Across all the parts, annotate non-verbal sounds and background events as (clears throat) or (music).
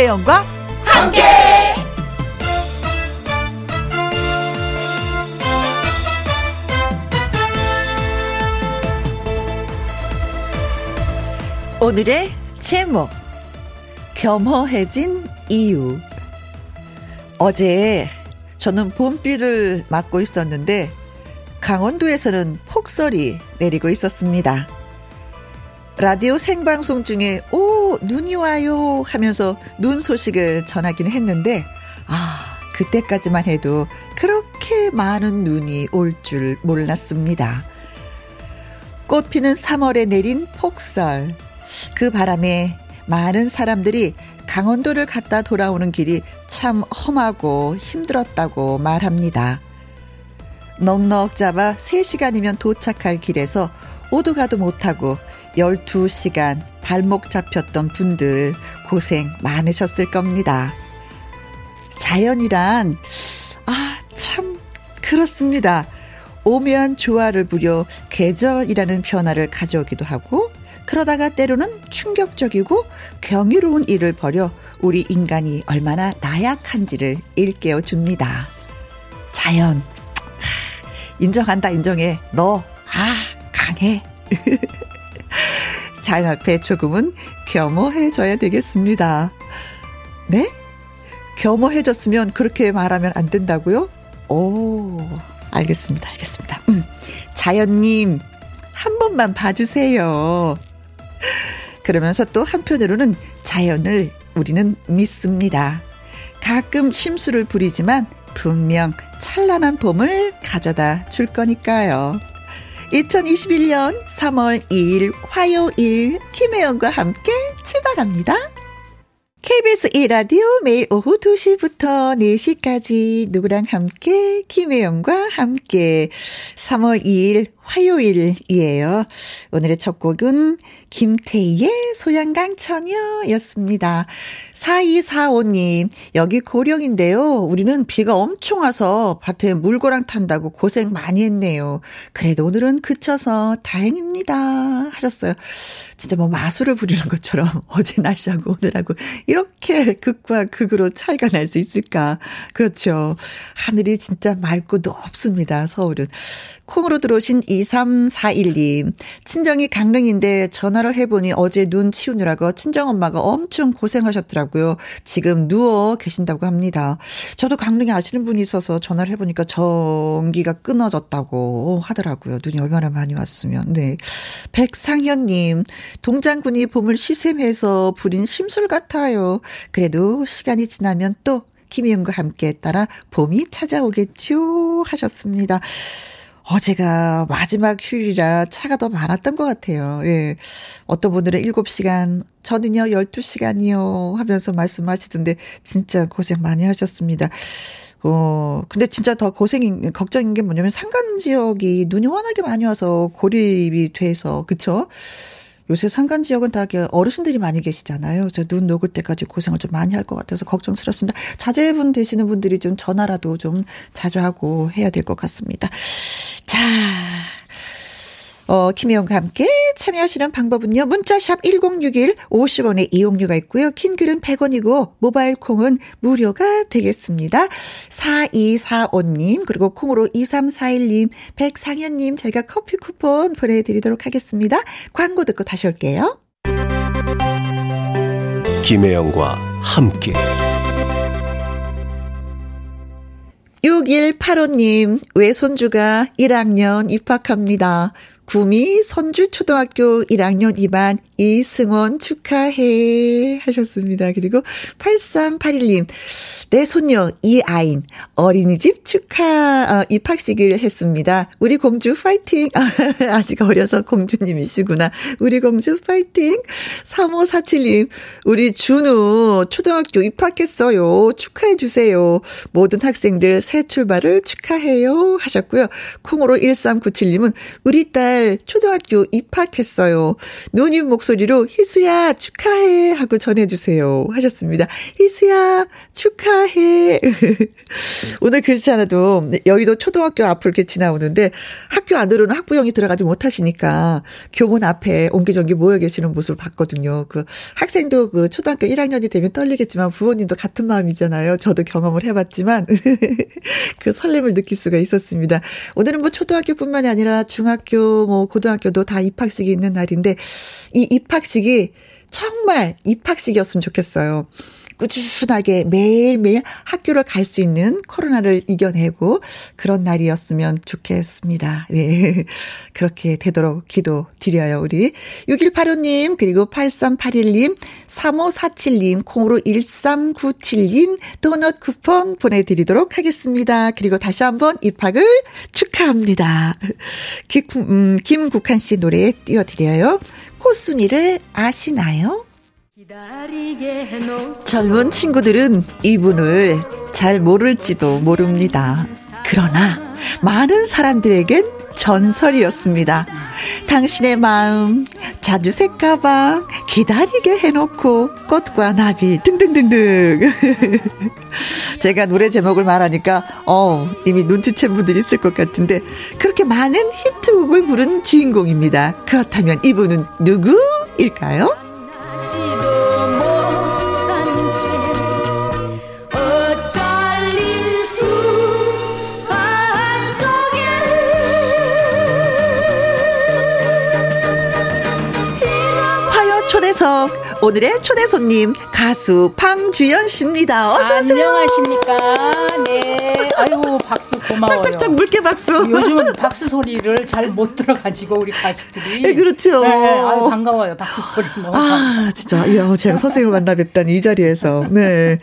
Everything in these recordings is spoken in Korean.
김혜영과 함께. 오늘의 제목 겸허해진 이유 어제 저는 봄비를 맞고 있었는데 강원도에서는 폭설이 내리고 있었습니다. 라디오 생방송 중에 오 눈이 와요 하면서 눈 소식을 전하기는 했는데 아 그때까지만 해도 그렇게 많은 눈이 올 줄 몰랐습니다. 꽃 피는 3월에 내린 폭설 그 바람에 많은 사람들이 강원도를 갔다 돌아오는 길이 참 험하고 힘들었다고 말합니다. 넉넉 잡아 3시간이면 도착할 길에서 오도 가도 못하고 12시간 발목 잡혔던 분들 고생 많으셨을 겁니다. 자연이란, 아, 참, 그렇습니다. 오묘한 조화를 부려 계절이라는 변화를 가져오기도 하고, 그러다가 때로는 충격적이고 경이로운 일을 벌여 우리 인간이 얼마나 나약한지를 일깨워 줍니다. 자연. 인정한다, 인정해. 너, 아, 강해. (laughs) (laughs) 자연 앞에 조금은 겸허해져야 되겠습니다. 네? 겸허해졌으면 그렇게 말하면 안 된다고요? 오, 알겠습니다, 알겠습니다. 음, 자연님, 한 번만 봐주세요. 그러면서 또 한편으로는 자연을 우리는 믿습니다. 가끔 심수를 부리지만 분명 찬란한 봄을 가져다 줄 거니까요. 2021년 3월 2일 화요일 김혜영과 함께 출발합니다. KBS 1라디오 매일 오후 2시부터 4시까지 누구랑 함께 김혜영과 함께 3월 2일 화요일이에요. 오늘의 첫 곡은 김태희의 소양강 처녀였습니다. 4245님, 여기 고령인데요. 우리는 비가 엄청 와서 밭에 물고랑 탄다고 고생 많이 했네요. 그래도 오늘은 그쳐서 다행입니다. 하셨어요. 진짜 뭐 마술을 부리는 것처럼 (laughs) 어제 날씨하고 오늘하고 이렇게 극과 극으로 차이가 날 수 있을까. 그렇죠. 하늘이 진짜 맑고 높습니다. 서울은. 콩으로 들어오신 2341님. 친정이 강릉인데 전화를 해보니 어제 눈 치우느라고 친정엄마가 엄청 고생하셨더라고요. 지금 누워 계신다고 합니다. 저도 강릉에 아시는 분이 있어서 전화를 해보니까 전기가 끊어졌다고 하더라고요. 눈이 얼마나 많이 왔으면. 네. 백상현님. 동장군이 봄을 시샘해서 부린 심술 같아요. 그래도 시간이 지나면 또 김희영과 함께 따라 봄이 찾아오겠죠 하셨습니다. 어제가 마지막 휴일이라 차가 더 많았던 것 같아요. 예. 어떤 분들은 7시간, 저는요 12시간이요 하면서 말씀하시던데 진짜 고생 많이 하셨습니다. 어, 근데 진짜 더 고생인, 걱정인 게 뭐냐면 산간 지역이 눈이 워낙에 많이 와서 고립이 돼서, 그쵸? 요새 산간 지역은 다 어르신들이 많이 계시잖아요. 저눈 녹을 때까지 고생을 좀 많이 할 것 같아서 걱정스럽습니다. 자제분 되시는 분들이 좀 전화라도 좀 자주 하고 해야 될 것 같습니다. 자, 어, 김혜영과 함께 참여하시는 방법은요. 문자샵 1061 50원의 이용료가 있고요. 킹글은 100원이고 모바일 콩은 무료가 되겠습니다. 4245님 그리고 콩으로 2341님 백상현님 저희가 커피 쿠폰 보내드리도록 하겠습니다. 광고 듣고 다시 올게요. 김혜영과 함께 6185님, 외손주가 1학년 입학합니다. 구미 선주초등학교 1학년 2반 이승원 축하해 하셨습니다. 그리고 8381님 내 손녀 이아인 어린이집 축하 어, 입학식을 했습니다. 우리 공주 파이팅 아, (laughs) 아직 어려서 공주님이시구나. 우리 공주 파이팅 3547님 우리 준우 초등학교 입학했어요. 축하해 주세요. 모든 학생들 새 출발을 축하해요 하셨고요. 콩으로 1397님은 우리 딸딸 초등학교 입학했어요. 누님 목소리로 희수야 축하해 하고 전해주세요 하셨습니다. 희수야 축하해. (laughs) 오늘 그렇지 않아도 여의도 초등학교 앞을 이렇게 지나오는데 학교 안으로는 학부형이 들어가지 못하시니까 교문 앞에 옹기종기 모여 계시는 모습을 봤거든요. 그 학생도 그 초등학교 1학년이 되면 떨리겠지만 부모님도 같은 마음이잖아요. 저도 경험을 해봤지만 (laughs) 그 설렘을 느낄 수가 있었습니다. 오늘은 뭐 초등학교뿐만이 아니라 중학교 뭐 고등학교도 다 입학식이 있는 날인데 이 입학식이 정말 입학식이었으면 좋겠어요. 꾸준하게 매일매일 학교를 갈 수 있는 코로나를 이겨내고 그런 날이었으면 좋겠습니다. 네. (laughs) 그렇게 되도록 기도 드려요, 우리. 6185님, 그리고 8381님, 3547님, 콩으로 1397님, 도넛 쿠폰 보내드리도록 하겠습니다. 그리고 다시 한번 입학을 축하합니다. (laughs) 김, 음, 김국한 씨 노래 띄워드려요. 코순이를 아시나요? 젊은 친구들은 이분을 잘 모를지도 모릅니다. 그러나 많은 사람들에겐 전설이었습니다. 당신의 마음 자주 색 가방 기다리게 해놓고 꽃과 나비 등등등등. (laughs) 제가 노래 제목을 말하니까 어 이미 눈치챈 분들이 있을 것 같은데 그렇게 많은 히트곡을 부른 주인공입니다. 그렇다면 이분은 누구일까요? 초 오늘의 초대 손님 가수 방주연 씨입니다. 어서 오세요. 안녕하십니까? 네. 아유 박수 고마워요. 짝짝짝 물개 박수. 요즘은 박수 소리를 잘 못 들어가지고 우리 가수들이. 네, 그렇죠. 네, 아유 반가워요. 박수 소리 너무. 아 진짜 이야 제가 선생님을 만나 뵙다니 이 자리에서 네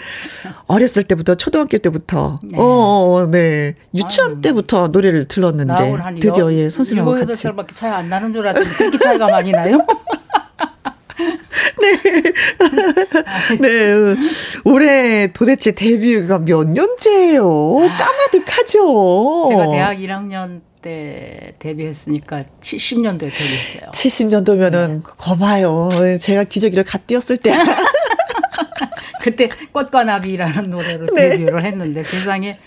어렸을 때부터 초등학교 때부터 네. 어, 어 네. 유치원 아유, 때부터 노래를 들었는데 드디어 예 선생님하고 같이. 7살밖에 차이 안 나는 줄 알았더니 그렇게 차이가 많이 나요? (laughs) (laughs) 네. (laughs) 네. 올해 도대체 데뷔가 몇 년째예요? 까마득하죠. 제가 대학 1학년 때 데뷔했으니까 70년도에 데뷔했어요. 70년도면은 네. 거봐요. 제가 기저귀를 갓 띄었을 때. (laughs) 그때 꽃과 나비라는 노래로 네. 데뷔를 했는데 세상에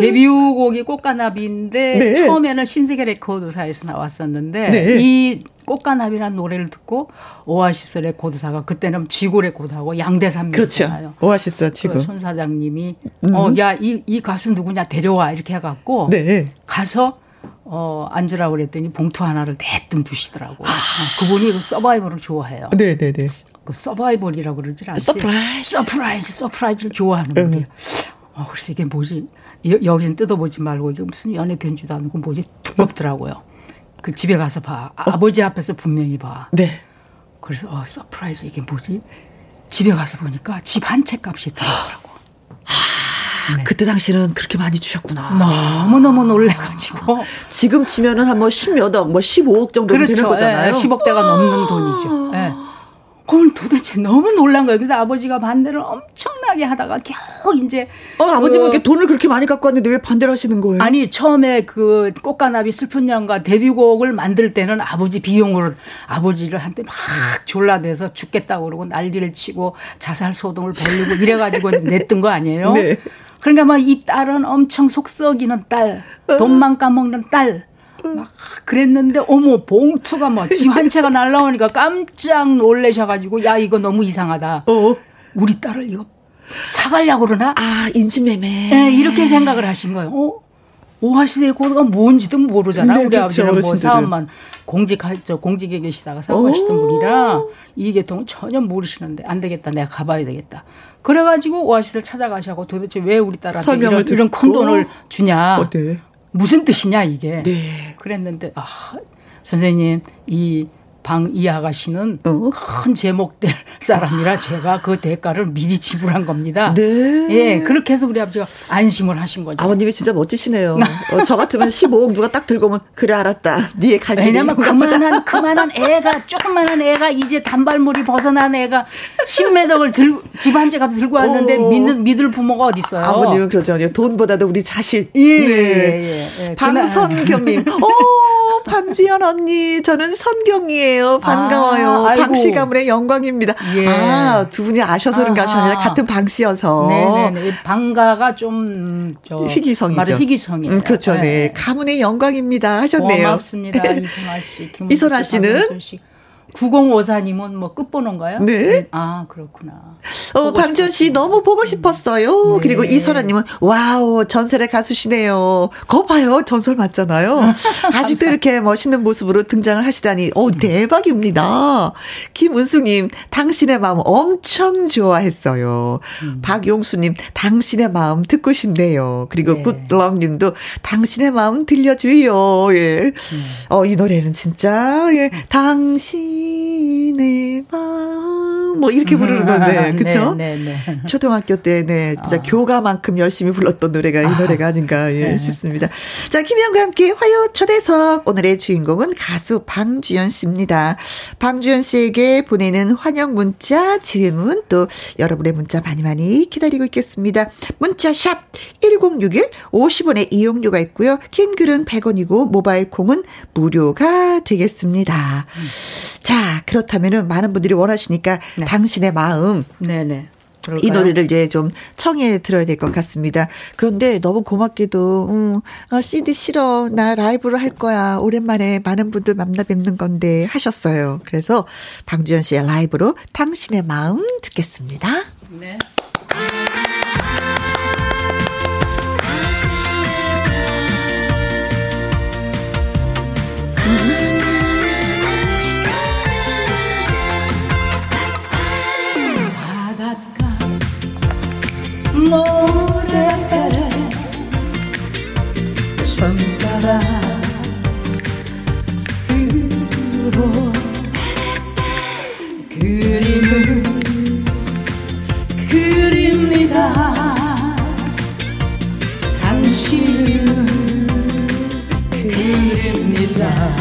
데뷔곡이 꽃가나비인데 네. 처음에는 신세계 레코드사에서 나왔었는데 네. 이 꽃가나비라는 노래를 듣고 오아시스 레코드사가 그때는 지구 레코드하고 양대산맥이잖아요. 그렇죠. 오아시스 지구. 그 손 사장님이 음. 어 야 이 이 가수 누구냐 데려와 이렇게 해갖고 네. 가서 어, 앉으라고 그랬더니 봉투 하나를 대뜸 주시더라고. 아. 어, 그분이 그 서바이벌을 좋아해요. 네네네. 네, 네. 그 서바이벌이라고 그러질 않지. surprise. surprise, surprise를 좋아하는 분이에요. 어, 그래서 이게 뭐지? 여기는 뜯어보지 말고 이게 무슨 연애 편지도 아니고 뭐지 두껍더라고요. 그 집에 가서 봐. 어? 아버지 앞에서 분명히 봐. 네. 그래서 어 surprise 이게 뭐지? 집에 가서 보니까 집 한 채 값이 들어더라고. (gasps) 아, 네. 그때 당시는 그렇게 많이 주셨구나. 너무너무 놀래가지고. 지금 치면은 한 뭐 10몇 억, 뭐 15억 정도 그렇죠. 되는 거잖아요. 네, 10억대가 넘는 돈이죠. 네. 그건 도대체 너무 놀란 거예요. 그래서 아버지가 반대를 엄청나게 하다가 겨우 이제. 어, 아버님은 그, 돈을 그렇게 많이 갖고 왔는데 왜 반대를 하시는 거예요? 아니, 처음에 그 꽃가나비 슬픈 양과 데뷔곡을 만들 때는 아버지 비용으로 아버지를 한테 막 졸라대서 죽겠다고 그러고 난리를 치고 자살 소동을 벌리고 이래가지고 (laughs) 냈던 거 아니에요? 네. 그러니까 막 이 딸은 엄청 속 썩이는 딸, 돈만 까먹는 딸. 막 그랬는데 어머 봉투가 뭐집한 채가 날라오니까 깜짝 놀래셔가지고 야 이거 너무 이상하다. 어? 우리 딸을 이거 사갈려고 그러나? 아 인신매매. 네, 이렇게 생각을 하신 거예요. 어? 오하시대 코드가 뭔지도 모르잖아. 네, 우리 그렇죠, 아버지는 뭐 사업만 공직할 저 공직에 계시다가 사업하시던 분이라 이 계통은 전혀 모르시는데 안 되겠다. 내가 가봐야 되겠다. 그래가지고 오아시스를 찾아가셔고 도대체 왜 우리 딸한테 이런, 이런 큰 돈을 주냐. 어, 네. 무슨 뜻이냐 이게. 네. 그랬는데 아 선생님 이 방 이 아가씨는 어? 큰 제목될 (laughs) 사람이라 아. 제가 그 대가를 미리 지불한 겁니다. 네. 예, 그렇게 해서 우리 아버지가 안심을 하신 거죠. 아버님이 진짜 멋지시네요. 어, 저 같으면 15억 누가 딱 들고 오면 그래 알았다. 네의 갈 길이 왜냐면 그만한 그만한 애가 조그만한 애가 이제 단발머리 벗어난 애가 10매덕을 들고 집 한 채 값 들고 왔는데 오. 믿는 믿을 부모가 어디 있어요? 아버님은 그러죠. 돈보다도 우리 자식. 예. 네. 예, 예. 방선경님. 오. (laughs) 방지연 언니, 저는 선경이에요. 반가워요. 아, 방씨 가문의 영광입니다. 예. 아, 두 분이 아셔서 그런 것이 아니라 같은 방씨여서. 네네 방가가 좀, 저. 희귀성이죠. 맞아, 희귀성이에요. 음, 그렇죠. 네. 네. 가문의 영광입니다. 하셨네요. 고맙습니다. 이선아 씨. (laughs) 이선아 씨는? 9054님은 뭐 끝번호인가요? 네. 네. 아, 그렇구나. 어, 방준 씨 너무 보고 싶었어요. 네. 그리고 이선아님은 와우, 전설의 가수시네요. 거 봐요. 전설 맞잖아요. (laughs) 아직도 이렇게 멋있는 모습으로 등장을 하시다니, 오, 대박입니다. 김은숙님, 당신의 마음 엄청 좋아했어요. 음. 박용수님, 당신의 마음 듣고 싶네요. 그리고 네. 굿럭님도 당신의 마음 들려줘요. 예. 음. 어, 이 노래는 진짜, 예, 당신 당신의 마음 뭐 이렇게 부르는 건데 그렇죠? (laughs) 네, 네, 네. 초등학교 때 네, 진짜 어. 교가만큼 열심히 불렀던 노래가 이 아. 노래가 아닌가 예, 네. 싶습니다. 자, 김영과 함께 화요 초대석 오늘의 주인공은 가수 방주연 씨입니다. 방주연 씨에게 보내는 환영 문자, 질문 또 여러분의 문자 많이 많이 기다리고 있겠습니다. 문자 샵 1061 50원의 이용료가 있고요. 긴 글은 100원이고 모바일 콩은 무료가 되겠습니다. 음. 자, 그렇다면은 많은 분들이 원하시니까 네. 당신의 마음. 네네. 그럴까요? 이 노래를 이제 좀 청해 들어야 될 것 같습니다. 그런데 너무 고맙게도, 음, 어, CD 싫어. 나 라이브로 할 거야. 오랜만에 많은 분들 만나 뵙는 건데 하셨어요. 그래서 방주현 씨의 라이브로 당신의 마음 듣겠습니다. 네. 노 그림을 그립니다. 당신을 그립니다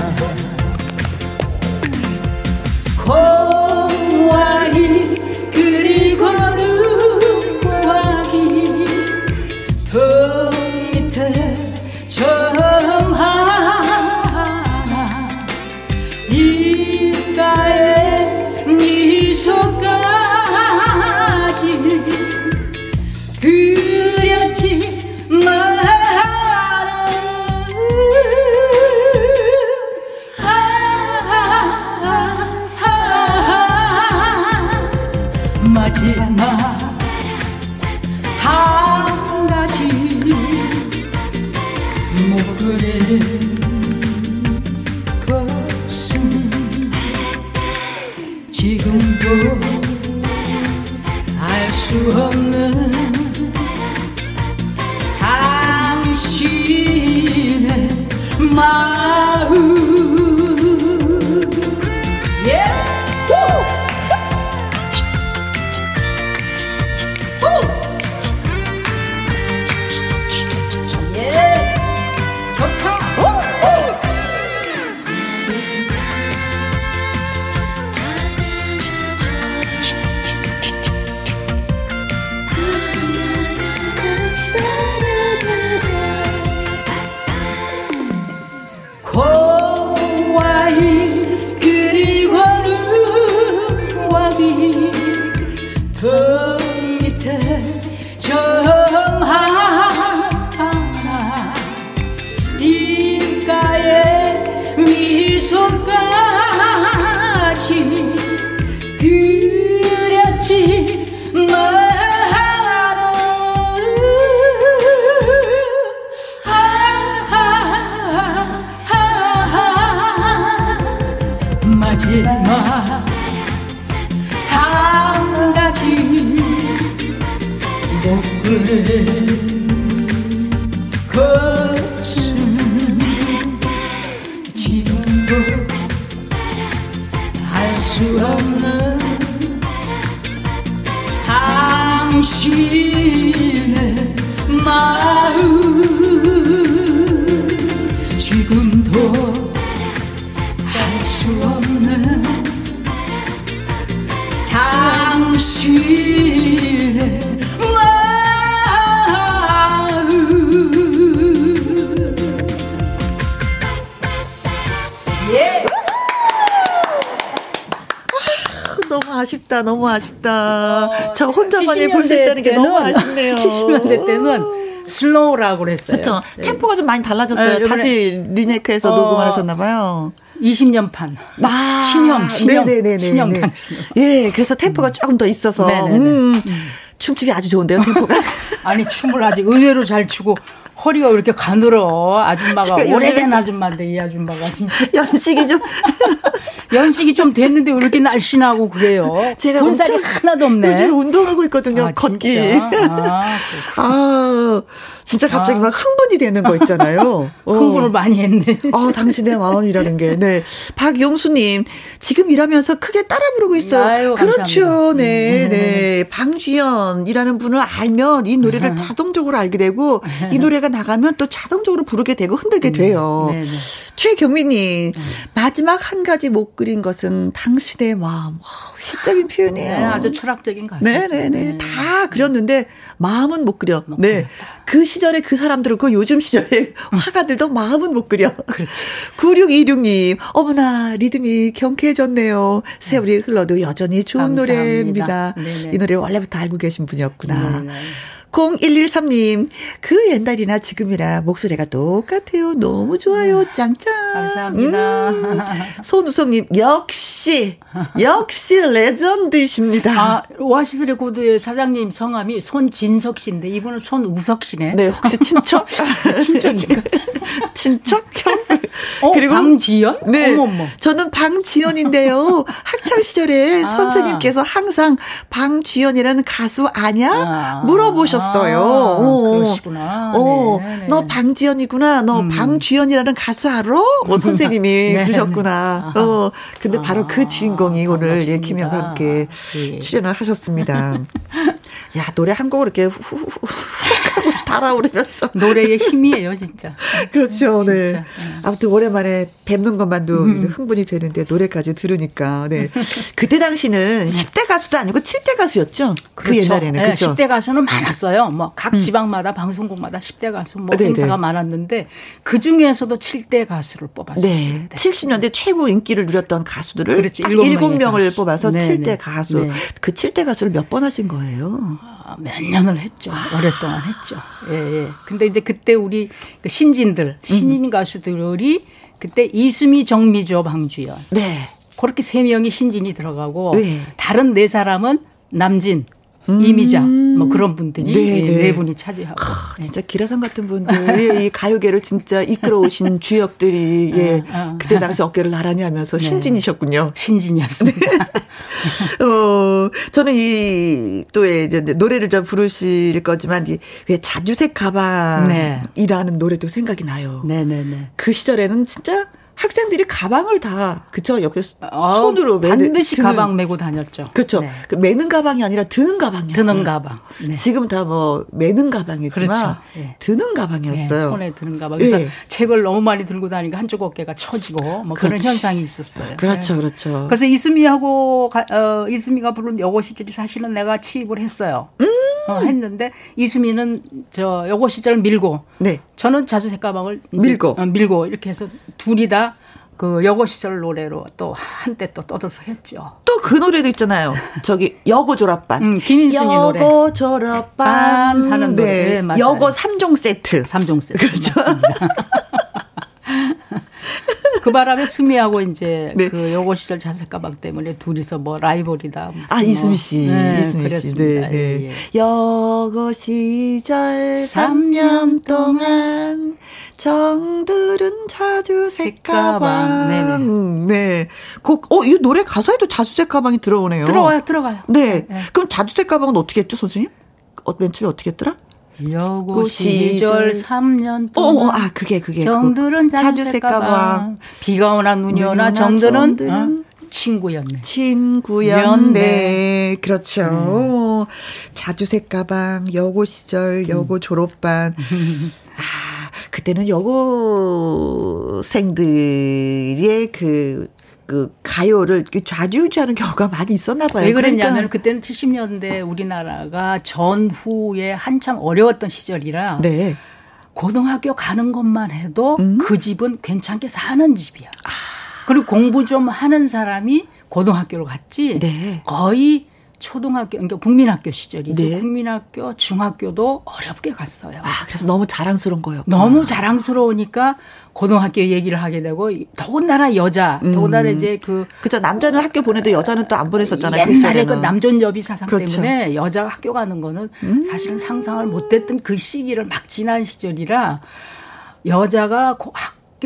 아쉽다, 너무 아쉽다. 어, 저 혼자만이 볼 수 있다는 게 너무 아쉽네요. 70년대 때는 슬로우라고 그랬어요. 그렇죠. 네. 템포가 좀 많이 달라졌어요. 네, 다시 리메이크해서 어, 녹음을 하셨나 봐요. 20년 판. 아, 신형, 신형. 네네네. 신형 판. 예, 그래서 템포가 음. 조금 더 있어서. 음, 음. 춤추기 아주 좋은데요, 템포가? (laughs) 아니, 춤을 아직 의외로 잘 추고 허리가 왜 이렇게 가늘어. 아줌마가 오래된 아줌마인데 이 아줌마가 진짜. (laughs) 연식이 좀 (laughs) 연식이 좀 됐는데 왜 이렇게 날씬하고 그래요? 제가 군살이 하나도 없네. 요즘 운동하고 있거든요. 아, 걷기. 아, 아, 진짜 갑자기 아. 막 흥분이 되는 거 있잖아요. (laughs) 어. 흥분을 많이 했네. 아, 당신의 마음이라는 게. 네. 박용수님, 지금 일하면서 크게 따라 부르고 있어요. 아유, 그렇죠. 네, 음. 네. 방주연이라는 분을 알면 이 노래를 음. 자동적으로 알게 되고 이 노래가 나가면 또 자동적으로 부르게 되고 흔들게 음. 돼요. 네, 네. 최경민님, 마지막 한 가지 못 그린 것은 당신의 마음. 시적인 표현이에요. 네, 아주 철학적인 가사. 네네네. 네. 다 그렸는데 마음은 못 그려. 네. 그 시절에 그 사람들은 그 요즘 시절에 화가들도 마음은 못 그려. 그렇지. 9626님, 어머나, 리듬이 경쾌해졌네요. 세월이 흘러도 여전히 좋은 감사합니다. 노래입니다. 네네. 이 노래 원래부터 알고 계신 분이었구나. 네네. 0113님, 그 옛날이나 지금이나 목소리가 똑같아요. 너무 좋아요. 짱짱. 감사합니다. 음. 손우성님, 역시, 역시 레전드이십니다. 아, 오아시스 레코드의 사장님 성함이 손진석 씨인데 이분은 손우석 씨네. 네, 혹시 친척? (laughs) 친척인가? (laughs) 친척? 형? 어, 그리고 방지연? 네. 어머머. 저는 방지연인데요. 학창 시절에 아. 선생님께서 항상 방주연이라는 가수 아냐? 아. 물어보셨어요. 있어요. 아, 어. 그러시구나. 어, 네네. 네, 너 네. 방지연이구나. 너 음. 방주연이라는 가수 알아? 어, 선생님이 네. 그러셨구나. 어, 근데 바로 그 주인공이 아, 오늘 예, 김영과 함께 네. 출연을 하셨습니다. 야, 노래 한 곡을 이렇게 후후후 하고 달아오르면서. 노래의 힘이에요, 진짜. (laughs) 그렇죠, 네. 진짜. 네. 아무튼 오랜만에 뵙는 것만도 음. 흥분이 되는데 노래까지 들으니까, 네. (laughs) 그때 당시는 10대 가수도 아니고 7대 가수였죠? 그 그렇죠. 그 옛날에는. 네, 그렇죠? 10대 가수는 많았어요. 뭐, 각 음. 지방마다 음. 방송국마다 10대 가수 뭐 네, 행사가 네. 많았는데 그 중에서도 7대 가수를 뽑았어요. 네. 70년대 최고 인기를 누렸던 가수들을 그렇죠. 7명을 가수. 뽑아서 네, 7대 가수. 네. 그 7대 가수를 몇 번 하신 거예요? 아, 몇 년을 했죠. 오랫동안 했죠. 예, 예. 근데 이제 그때 우리 그 신진들, 신인 음. 가수들이 그때 이수미, 정미조, 방주연. 네. 그렇게 세 명이 신진이 들어가고 네. 다른 네 사람은 남진, 음. 이미자 뭐 그런 분들이 네, 네. 네 분이 차지하고 아, 진짜 기라상 같은 분들 예, (laughs) 이 가요계를 진짜 이끌어오신 (laughs) 주역들이 예 어, 어. 그때 당시 어깨를 나란히 하면서 네. 신진이셨군요. 신진이었습니다. 네. 어 저는 이또 이제 노래를 좀 부르실 거지만 이왜 자주색 가방이라는 네. 노래도 생각이 나요. 네네네. 그 시절에는 진짜 학생들이 가방을 다 그쵸 옆에 어, 손으로 매는 반드시 드는, 가방 메고 다녔죠. 그렇죠. 네. 그 매는 가방이 아니라 드는 가방이었어요. 드는 가방. 네. 지금 다 뭐 매는 가방이지만 그렇죠. 네. 드는 가방이었어요. 네, 손에 드는 가방. 그래서 네. 책을 너무 많이 들고 다니까 한쪽 어깨가 처지고 뭐 그렇지. 그런 현상이 있었어요. 그렇죠, 네. 그렇죠. 그래서 이수미하고 어, 이수미가 부른 여고 시절이 사실은 내가 취입을 했어요. 음. 어, 했는데 이수미는 저 여고 시절 밀고 네. 저는 자수색 가방을 밀고 어, 밀고 이렇게 해서 둘이 다 그 여고 시절 노래로 또 한때 또 떠들서 했죠. 또 그 노래도 있잖아요. 저기 여고 졸업반. 음, 김인순이 여고 노래. 여고 졸업반 하는 노래. 네, 네 맞아요. 여고 3종 세트. 3종 세트. 그렇죠. (laughs) 그 바람에 수미하고 이제 네. 그 여고 시절 자색 가방 때문에 둘이서 뭐 라이벌이다. 아, 뭐. 이수미 씨. 네, 이수미 씨. 네, 네. 예, 예. 여고 시절 3년 동안 정들은 자주색 가방. 네네. 네. 곡, 어, 이 노래 가사에도 자주색 가방이 들어오네요. 들어가요, 들어가요. 네. 네. 그럼 자주색 가방은 어떻게 했죠, 선생님? 어, 맨 처음에 어떻게 했더라? 여고 시절 3년 동안 어, 어, 아 그게 그게 정들은 자주색 가방 비가 오나 눈이 오나 정들은, 정들은 어? 친구였네. 친구였네. 그렇죠. 음. 자주색 가방, 여고 시절, 여고 음. 졸업반. (laughs) 아, 그때는 여고생들의 그 그 가요를 좌지우지하는 경우가 많이 있었나 봐요. 왜 그랬냐면 그러니까. 그때는 70년대 우리나라가 전후에 한참 어려웠던 시절이라 네. 고등학교 가는 것만 해도 음? 그 집은 괜찮게 사는 집이야. 아. 그리고 공부 좀 하는 사람이 고등학교를 갔지 네. 거의 초등학교, 그러니까 국민학교 시절이죠. 네. 국민학교, 중학교도 어렵게 갔어요. 아, 그래서 너무 자랑스러운 거예요. 너무 자랑스러우니까 고등학교 얘기를 하게 되고 더군다나 여자, 음. 더군다나 이제 그 그죠 남자는 학교 보내도 여자는 또 안 보냈었잖아요. 그 옛날에 그, 그 남존 여비 사상 그렇죠. 때문에 여자가 학교 가는 거는 음. 사실은 상상을 못했던 그 시기를 막 지난 시절이라 여자가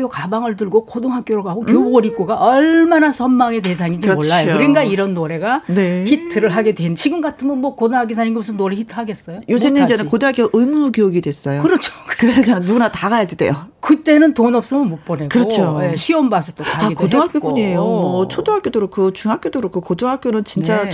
학 학교 가방을 들고 고등학교로 가고 교복을 음. 입고 가 얼마나 선망의 대상인지 그렇죠. 몰라요. 그러니까 이런 노래가 네. 히트를 하게 된 지금 같으면 뭐 고등학교 다니고 무슨 노래 히트하겠어요? 요새는 이제는 고등학교 의무 교육이 됐어요. 그렇죠. (laughs) 그래서 저는 누구나 다 가야지 돼요. 그때는 돈 없으면 못 보내고 그렇죠. 네, 시험 봐서 또 가기도 아, 고등학교뿐이에요. 뭐 초등학교도 그렇고 중학교도 그렇고 고등학교는 진짜 네.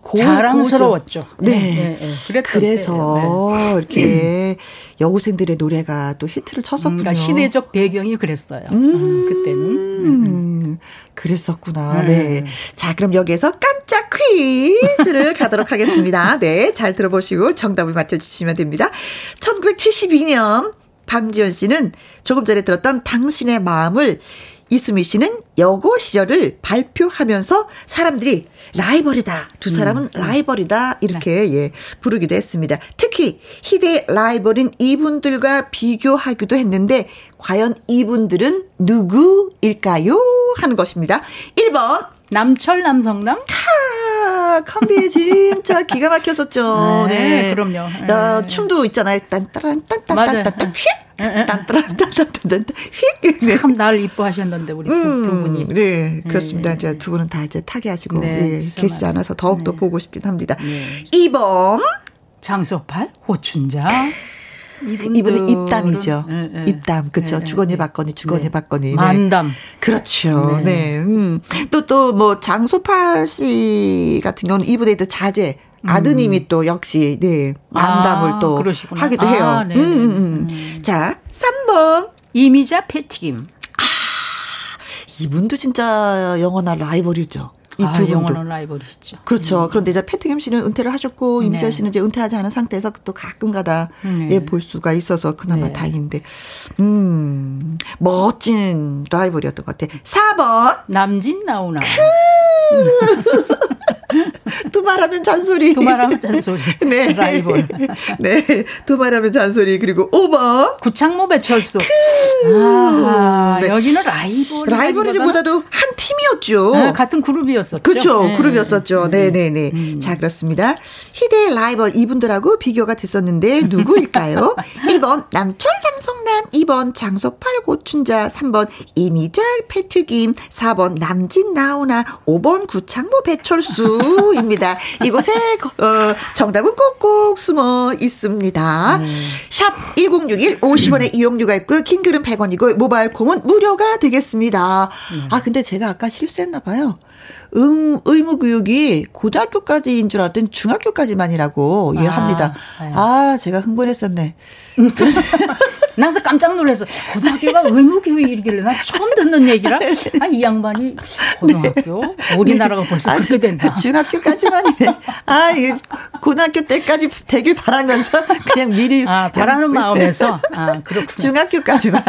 고, 자랑스러웠죠. 네. 네. 네. 그래서 네. 이렇게 여고생들의 노래가 또 히트를 쳤었군요. 음, 그러니까 시대적 배경이 그랬어요. 음, 음 그때는. 음. 그랬었구나. 네. 자, 그럼 여기에서 깜짝 퀴즈를 (laughs) 가도록 하겠습니다. 네. 잘 들어보시고 정답을 맞춰주시면 됩니다. 1972년 박지현 씨는 조금 전에 들었던 당신의 마음을 이수미 씨는 여고 시절을 발표하면서 사람들이 라이벌이다. 두 사람은 음. 라이벌이다. 이렇게 네. 예, 부르기도 했습니다. 특히 희대의 라이벌인 이분들과 비교하기도 했는데 과연 이분들은 누구일까요? 하는 것입니다. 1번 남철 남성남? 카 컴비 진짜 (laughs) 기가 막혔었죠. 네, 네. 그럼요. 네. 어, 춤도 있잖아요. 딴따란 딴딴딴딴 휙 딴따란딴딴딴 휙. 참 나를 이뻐하셨는데 우리 음, 두 분이. 네, 그렇습니다. 네. 이제 두 분은 다 이제 타계하시고 네, 예, 계시지 않아서 더욱 더 네. 보고 싶긴 합니다. 네. 2번 장소팔 호춘자. 이분은 입담이죠. 네, 네. 입담. 그렇죠. 네, 주거니 받거니 주거니 네. 받거니. 만담. 그렇죠. 네. 음. 또 또 뭐 장소팔 씨 같은 경우는 이분의 또 자제 음. 아드님이 음. 또 역시 네 만담을 아, 또 그러시구나. 하기도 해요. 아, 음, 음, 음, 음. 자, 3번 이미자 패튀김. 아, 이분도 진짜 영원한 라이벌이죠. 이두 아, 영원한 라이벌이시죠. 그렇죠. 음. 그런데 이제 패트김 씨는 은퇴를 하셨고 네. 임지아 씨는 이제 은퇴하지 않은 상태에서 또 가끔가다 네. 예, 볼 수가 있어서 그나마 네. 다행인데 음 멋진 라이벌이었던 것 같아. 4번 남진 나오나. (laughs) (laughs) 두말하면 잔소리. 두말하면 잔소리. (laughs) 네. 라이벌. (laughs) 네. 두말하면 잔소리. 그리고 5번. 구창모 배철수. 아, 네. 여기는 라이벌. 라이벌이보다도 한 팀이었죠. 네, 같은 그룹이었었죠. 그렇죠. 네. 그룹이었었죠. 네네네. 네, 네. 음. 자, 그렇습니다. 희대의 라이벌 이분들하고 비교가 됐었는데 누구일까요? 1번 남철 남성남, 2번 장소팔 고춘자, 3번 이미자 패트김, 4번 남진 나오나, 5번 구창모 배철수 입니다. 이곳에 어, 정답은 꼭꼭 숨어 있습니다. 음. 샵 1061 50원의 이용료가 있고요. 킹글은 100원이고 모바일 콩은 무료가 되겠습니다. 음. 아 근데 제가 아까 실수했나 봐요. 음, 의무 교육이 고등학교까지인 줄 알았더니 중학교까지만이라고 아, 이해합니다. 네. 아, 제가 흥분했었네. (laughs) 나 그래서 깜짝 놀라서 고등학교가 (laughs) 의무교육이길래 나 처음 듣는 얘기라 아, 이 양반이 고등학교 네. 우리나라가 벌써 아니, 그렇게 된다. 중학교까지만이네. 아, 이게 고등학교 때까지 되길 바라면서 그냥 미리 아, 바라는 마음에서 아, 그렇군요. 중학교까지만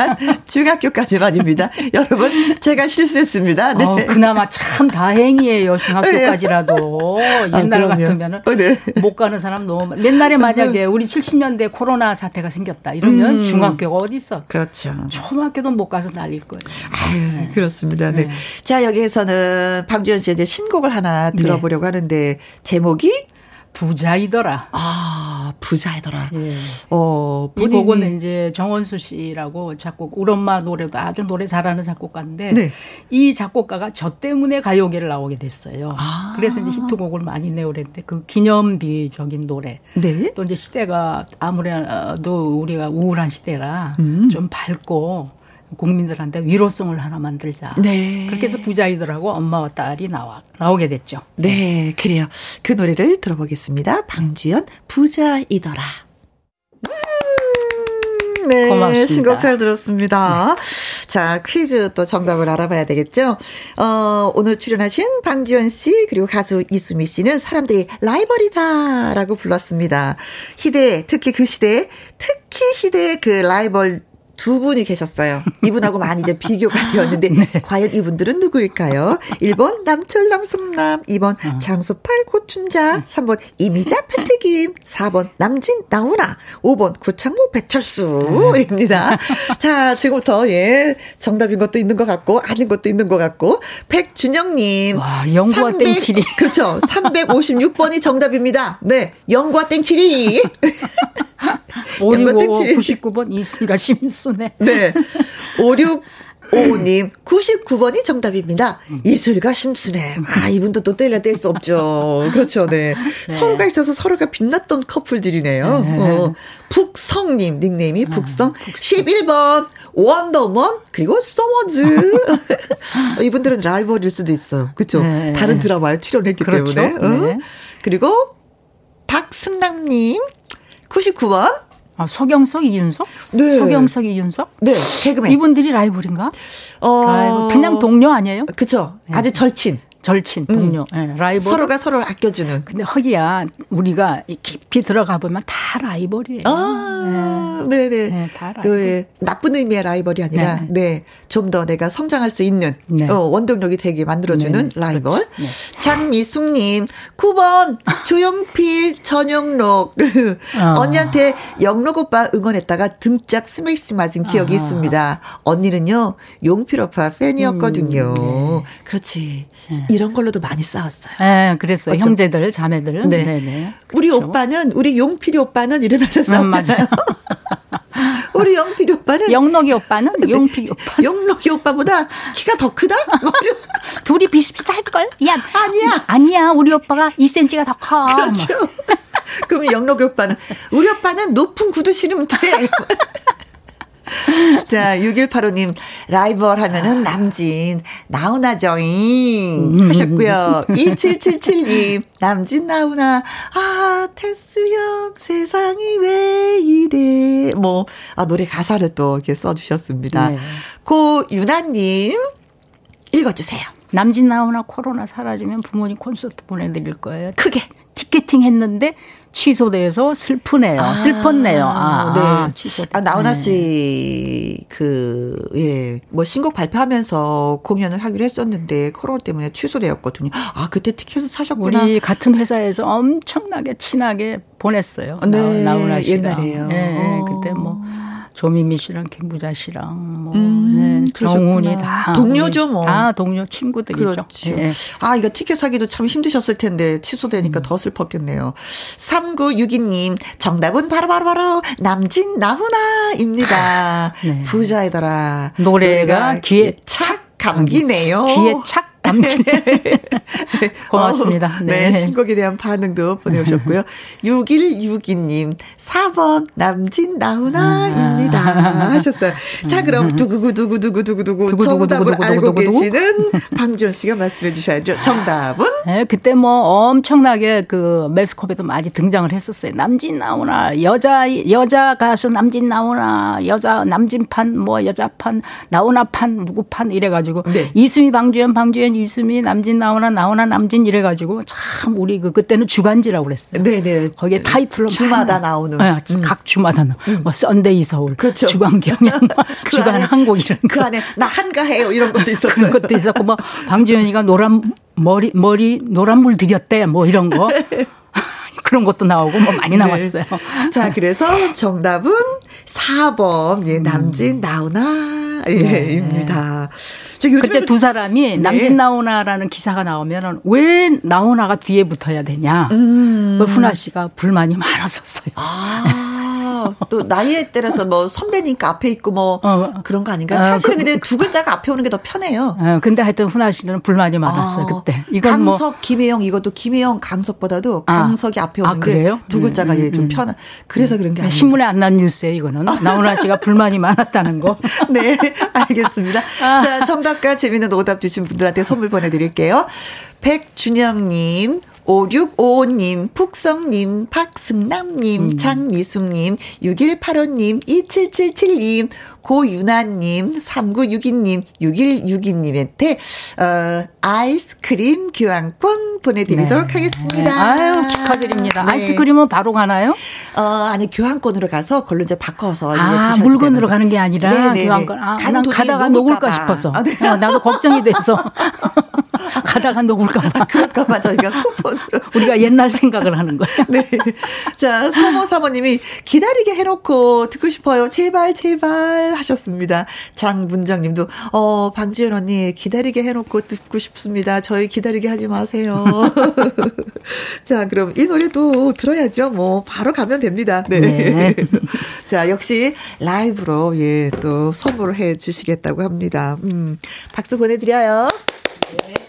중학교까지만입니다. 여러분, 제가 실수했습니다. 네. 어, 그나마 참 다행이에요. 중학교까지라도 아, 옛날 아, 같으면은 어, 네. 못 가는 사람 너무 옛날에 만약에 우리 70년대 코로나 사태가 생겼다 이러면 음. 중학교 중학교가 어디 있어? 그렇죠. 초등학교도 못 가서 날릴 거예요. 아, 네. 그렇습니다. 네. 네. 자, 여기에서는 방주현 씨 이제 신곡을 하나 들어보려고 네. 하는데 제목이 부자이더라. 아, 부자이더라. 예. 어, 본인이... 이 곡은 이제 정원수 씨라고 작곡, 우리 엄마 노래도 아주 노래 잘하는 작곡가인데 네. 이 작곡가가 저 때문에 가요계를 나오게 됐어요. 아. 그래서 이제 히트곡을 많이 내오랬는데 그 기념비적인 노래. 네. 또 이제 시대가 아무래도 우리가 우울한 시대라 음. 좀 밝고 국민들한테 위로송을 하나 만들자. 네. 그렇게 해서 부자이들하고 엄마와 딸이 나와 나오게 됐죠. 네, 그래요. 그 노래를 들어보겠습니다. 방주연 부자이더라. 음, 네, 고맙습니다. 신곡 잘 들었습니다. 네. 자, 퀴즈 또 정답을 알아봐야 되겠죠? 어, 오늘 출연하신 방지연 씨, 그리고 가수 이수미 씨는 사람들이 라이벌이다 라고 불렀습니다. 희대, 특히 그 시대, 특히 시대의 그 라이벌 두 분이 계셨어요. 이분하고 많이 이제 비교가 되었는데 (laughs) 네. 과연 이분들은 누구일까요? 1번 남철 남 성남, 2번 어. 장수팔 고춘자, 3번 이미자 패트김, 4번 남진 나훈아, 5번 구창모 배철수입니다. 자, 지금부터 예 정답인 것도 있는 것 같고 아닌 것도 있는 것 같고 백준영님. 와, 영구와 땡칠이. 그렇죠. 356번이 정답입니다. 네, 영구와 땡칠이. (laughs) 56, 99번 이승가 심순애. (laughs) 네. 56 오님 99번이 정답입니다. 이슬과 심순애. 아 이분도 또 떼려 뗄 수 없죠. 그렇죠. 네. (laughs) 네. 서로가 있어서 서로가 빛났던 커플들이네요. 네. 어. 북성님 닉네임이 네. 북성. 11번 원더먼 그리고 소머즈. (laughs) 이분들은 라이벌일 수도 있어요. 그렇죠. 네. 다른 드라마에 출연했기 그렇죠. 때문에. 어? 네. 그리고 박승남님 99번 아, 서경석, 이윤석? 네. 서경석, 이윤석? 네, 개그맨. 이분들이 라이벌인가? 어. 라이벌. 그냥 동료 아니에요? 그쵸. 네. 아주 절친. 절친, 음. 동료, 음. 네, 라이벌. 서로가 서로를 아껴주는. 근데 허기야, 우리가 깊이 들어가 보면 다 라이벌이에요. 아, 네, 네. 네. 다 라이벌. 그 나쁜 의미의 라이벌이 아니라, 네, 네. 좀더 내가 성장할 수 있는 네. 어, 원동력이 되게 만들어주는 네, 라이벌. 그렇죠. 네. 장미숙님, 9번 조영필 전영록 어. 언니한테 영록 오빠 응원했다가 등짝 스매시 맞은 기억이 아. 있습니다. 언니는요 용필 오빠 팬이었거든요. 음, 그렇지. 이런 걸로도 많이 싸웠어요. 네, 그랬어요. 그렇죠? 형제들, 자매들. 네. 네네. 우리 그렇죠. 오빠는, 우리 용필이 오빠는 이러면서 음, 싸웠잖아요. (laughs) 우리 용필이 오빠는 영록이 오빠는 네. 용필이 오빠. 영록이 오빠보다 키가 더 크다? (laughs) 둘이 비슷비슷할 걸? 야, 아니야. 아니야. 우리 오빠가 2cm가 더 커. 그렇죠. (laughs) 그럼 영록이 오빠는 우리 오빠는 높은 구두 신으면 돼. (laughs) 자, 6185님, 라이벌 하면은 남진, 나훈아 정인 하셨고요. 2777님, 남진, 나훈아, 아, 테스 형, 세상이 왜 이래. 뭐, 아, 노래 가사를 또 이렇게 써주셨습니다. 네. 고유나님, 읽어주세요. 남진, 나훈아 코로나 사라지면 부모님 콘서트 보내드릴 거예요. 크게. 티켓팅 했는데 취소돼서 슬프네요. 아, 슬펐네요. 아, 네. 아, 취소. 아, 나훈아 네. 씨, 그, 예, 뭐 신곡 발표하면서 공연을 하기로 했었는데 코로나 때문에 취소되었거든요. 아, 그때 티켓을 사셨구나. 우리 같은 회사에서 엄청나게 친하게 보냈어요. 네. 나훈아 씨랑. 옛날에요. 네, 그때 뭐. 조미미 씨랑 김부자 씨랑 뭐 음, 네, 정훈이 다 동료죠 뭐. 다 동료 친구들이죠. 그렇죠. 네. 아 이거 티켓 사기도 참 힘드셨을 텐데 취소되니까 음. 더 슬펐겠네요. 3962님 정답은 바로바로 바로, 바로 남진 나훈아입니다. (laughs) 네. 부자이더라. 노래가, 노래가 귀에 착 감기네요. 귀에 착 (laughs) 고맙습니다. 네. 네. 신곡에 대한 반응도 보내오셨고요. (laughs) 6162님, 4번 남진 나훈아입니다. 하셨어요. 자, 그럼 두구구두구두구두구두구 정답을 알고 계시는 방주연 씨가 말씀해 주셔야죠. 정답은? 네, 그때 뭐 엄청나게 그 매스컴에도 많이 등장을 했었어요. 남진 나훈아, 여자, 여자 가수 남진 나훈아, 여자 남진판, 뭐 여자판, 나훈아판, 누구판 이래가지고 네. 이수미 방주연, 방주연 이수미, 남진 나훈아 나훈아 남진 이래가지고 참 우리 그 그때는 주간지라고 그랬어요. 네네. 거기에 타이틀로 주마다 나오는. 네, 음. 각 주마다 나. 음. 뭐 썬데이 서울, 그렇죠. (laughs) 주간 경향, 그 주간 안에, 한국 이런 그 안에 나 한가해요 이런 것도 있었어요. 그런 것도 있었고 뭐 방지현이가 노란 머리 머리 노란 물 들였대 뭐 이런 거. (laughs) 그런 것도 나오고 뭐 많이 네. 나왔어요. 자, 그래서 정답은 4번. 예, 남진 나오나 예, 네. 입니다. 그때 두 사람이 네. 남진 나오나라는 기사가 나오면 왜 나오나가 뒤에 붙어야 되냐. 음. 훈아 씨가 불만이 많았었어요. 아. 또 나이에 따라서 뭐 선배니까 앞에 있고 뭐 어. 그런 거 아닌가? 요 사실은 어, 그, 근데 두 글자가 앞에 오는 게 더 편해요. 어, 근데 하여튼 훈아 씨는 불만이 많았어요, 아, 그때. 이건 뭐 강석, 뭐. 김혜영 이것도 김혜영, 강석보다도 아. 강석이 아, 앞에 오는 아, 게두 글자가 음, 음, 좀 음. 편한. 그래서 그런 게 아니에요. 신문에 안 난 뉴스에 이거는. 나훈아 씨가 불만이 많았다는 거. (laughs) 네, 알겠습니다. (laughs) 아. 자, 정답과 재미있는 오답 주신 분들한테 선물 보내 드릴게요. 백준영님, 5655님, 푹성님, 박승남님, 음. 장미숙님, 6185님, 2777님, 고윤아님, 3962님, 6162님한테, 어, 아이스크림 교환권 보내드리도록 네. 하겠습니다. 네. 아유, 축하드립니다. 네. 아이스크림은 바로 가나요? 어, 아니, 교환권으로 가서, 걸로 이제 바꿔서. 아, 물건으로 가는 게 아니라, 네네네. 네, 네. 교환권. 아, 난 가다가 녹을까 싶어서. 아, 네. 어, 나도 걱정이 됐어. (laughs) 가다가 녹을까봐. (laughs) 그럴까봐 저희가 쿠폰으로. 우리가 옛날 생각을 하는 거야. (laughs) 네. 자, 사모 사모님이 기다리게 해놓고 듣고 싶어요. 제발, 제발 하셨습니다. 장문정 님도, 어, 방지연 언니 기다리게 해놓고 듣고 싶습니다. 저희 기다리게 하지 마세요. (laughs) 자, 그럼 이 노래도 들어야죠. 뭐, 바로 가면 됩니다. 네. 네. (laughs) 자, 역시 라이브로, 예, 또 선물을 해 주시겠다고 합니다. 음, 박수 보내드려요. 네.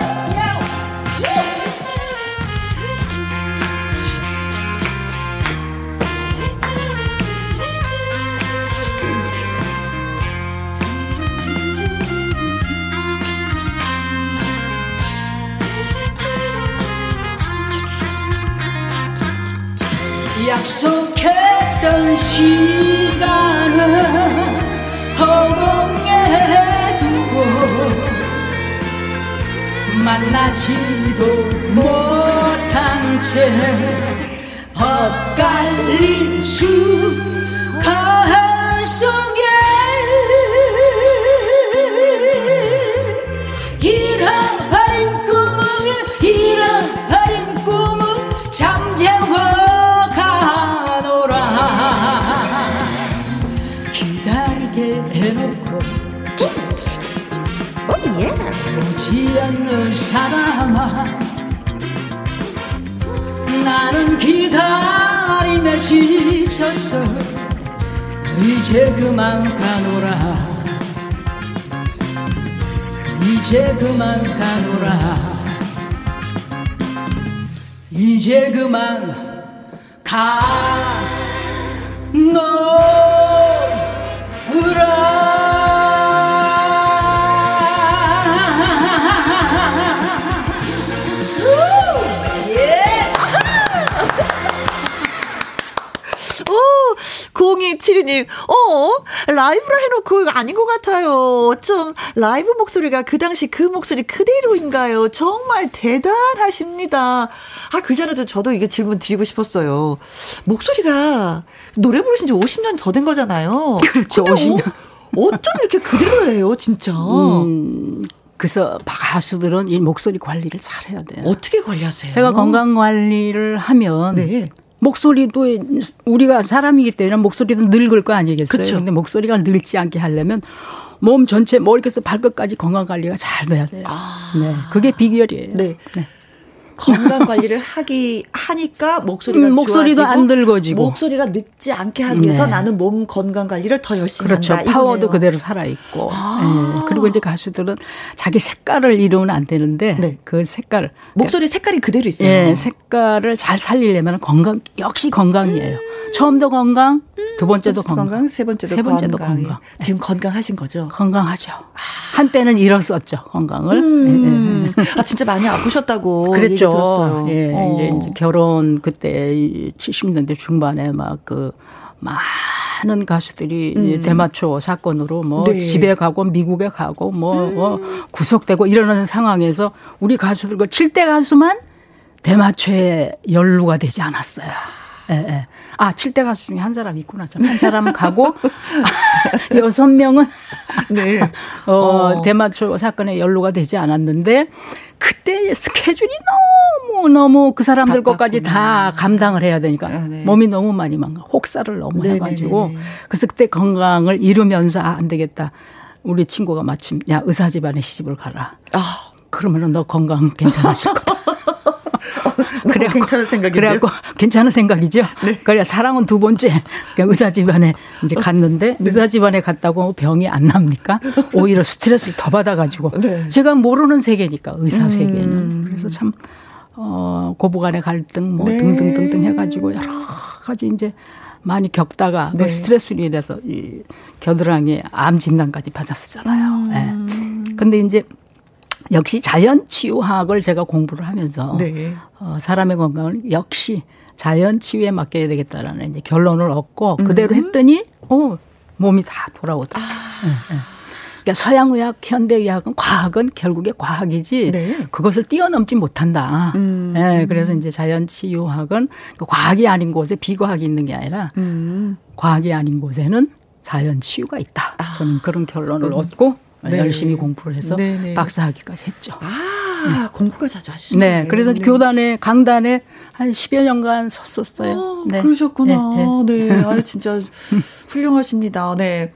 약속했던 시간을 허공에 두고 만나지도 못한 채 엇갈린 수간 속에 사람아 나는 기다림에 지쳐서 이제 그만 가노라. 이제 그만 가노라. 이제 그만 가노라 칠이님, 어, 라이브로 해놓고 아닌 것 같아요. 좀 라이브 목소리가 그 당시 그 목소리 그대로인가요? 정말 대단하십니다. 아, 그 전에도 저도 이게 질문 드리고 싶었어요. 목소리가 노래 부르신 지 50년 더 된 거잖아요. 그렇죠, 50년. 어, 어쩜 이렇게 그대로예요, 진짜. 음. 그래서 가수들은 이 목소리 관리를 잘 해야 돼요. 어떻게 관리하세요? 제가 건강 관리를 하면 네. 목소리도 우리가 사람이기 때문에 목소리도 늙을 거 아니겠어요. 그쵸. 근데 목소리가 늙지 않게 하려면 몸 전체 머리부터 발끝까지 건강 관리가 잘 돼야 돼요. 아. 네. 그게 비결이에요. 네. 네. 건강 관리를 하기 하니까 목소리가 음, 목소리도 안 들거지고 목소리가 늙지 않게 하기 위해서 네. 나는 몸 건강 관리를 더 열심히 그렇죠. 한다. 파워도 이거네요. 그대로 살아 있고. 아. 네. 그리고 이제 가수들은 자기 색깔을 잃으면 안 되는데 네. 그 색깔 목소리 색깔이 그대로 있어요. 예, 색깔을 잘 살리려면 건강 역시 건강이에요. 음. 처음도 건강, 두 번째도 건강, 건강 세 번째도, 세 번째도 건강. 건강. 지금 건강하신 거죠? 건강하죠. 아. 한때는 잃었었죠 건강을. 음. 예, 예. 아 진짜 많이 아프셨다고 그랬죠. 예, 어. 이제, 이제 결혼 그때 70년대 중반에 막그 많은 가수들이 음. 대마초 사건으로 뭐 네. 집에 가고 미국에 가고 뭐, 음. 뭐 구속되고 이러는 상황에서 우리 가수들과 7대 가수만 대마초에 연루가 되지 않았어요. 예, 예. 아, 7대 가수 중에 한 사람 있구나. 한 사람 가고, (laughs) 여섯 명은, (laughs) 네. 어, 어, 대마초 사건에 연루가 되지 않았는데, 그때 스케줄이 너무, 너무 그 사람들 것까지 다 감당을 해야 되니까, 아, 네. 몸이 너무 많이 망가. 혹사를 너무 네, 해가지고, 네, 네, 네. 그래서 그때 건강을 잃으면서, 아, 안 되겠다. 우리 친구가 마침, 야, 의사 집안에 시집을 가라. 아. 그러면은 너 건강 괜찮아질 (laughs) 거다. 그래 괜찮은 생각이에요. 그래갖고 괜찮은 생각이죠. 네. 그래 사랑은 두 번째 의사 집안에 이제 갔는데 네. 의사 집안에 갔다고 병이 안 납니까? 오히려 스트레스를 더 받아가지고 네. 제가 모르는 세계니까 의사 음. 세계는 그래서 참 어, 고부간의 갈등 뭐 네. 등등등등 해가지고 여러 가지 이제 많이 겪다가 그 네. 그 스트레스로 인해서 이 겨드랑이에 암 진단까지 받았었잖아요. 음. 네. 근데 이제 역시 자연 치유학을 제가 공부를 하면서 네. 어, 사람의 건강을 역시 자연 치유에 맡겨야 되겠다라는 이제 결론을 얻고 그대로 음. 했더니 어 몸이 다 돌아오더라고요. 아. 네, 네. 그러니까 서양 의학, 현대 의학은 과학은 결국에 과학이지 네. 그것을 뛰어넘지 못한다. 음. 네, 그래서 이제 자연 치유학은 그 과학이 아닌 곳에 비과학이 있는 게 아니라 음. 과학이 아닌 곳에는 자연 치유가 있다. 아. 저는 그런 결론을 음. 얻고 네. 열심히 공부를 해서 네네. 네. 박사학위까지 했죠. 아, 네. 공부가 자주 하시네. 네. 그래서 네. 교단에 강단에 한 10여 년간 섰었어요. 아, 네. 그러셨구나. 네. 네. 아, 진짜 훌륭하십니다. 네.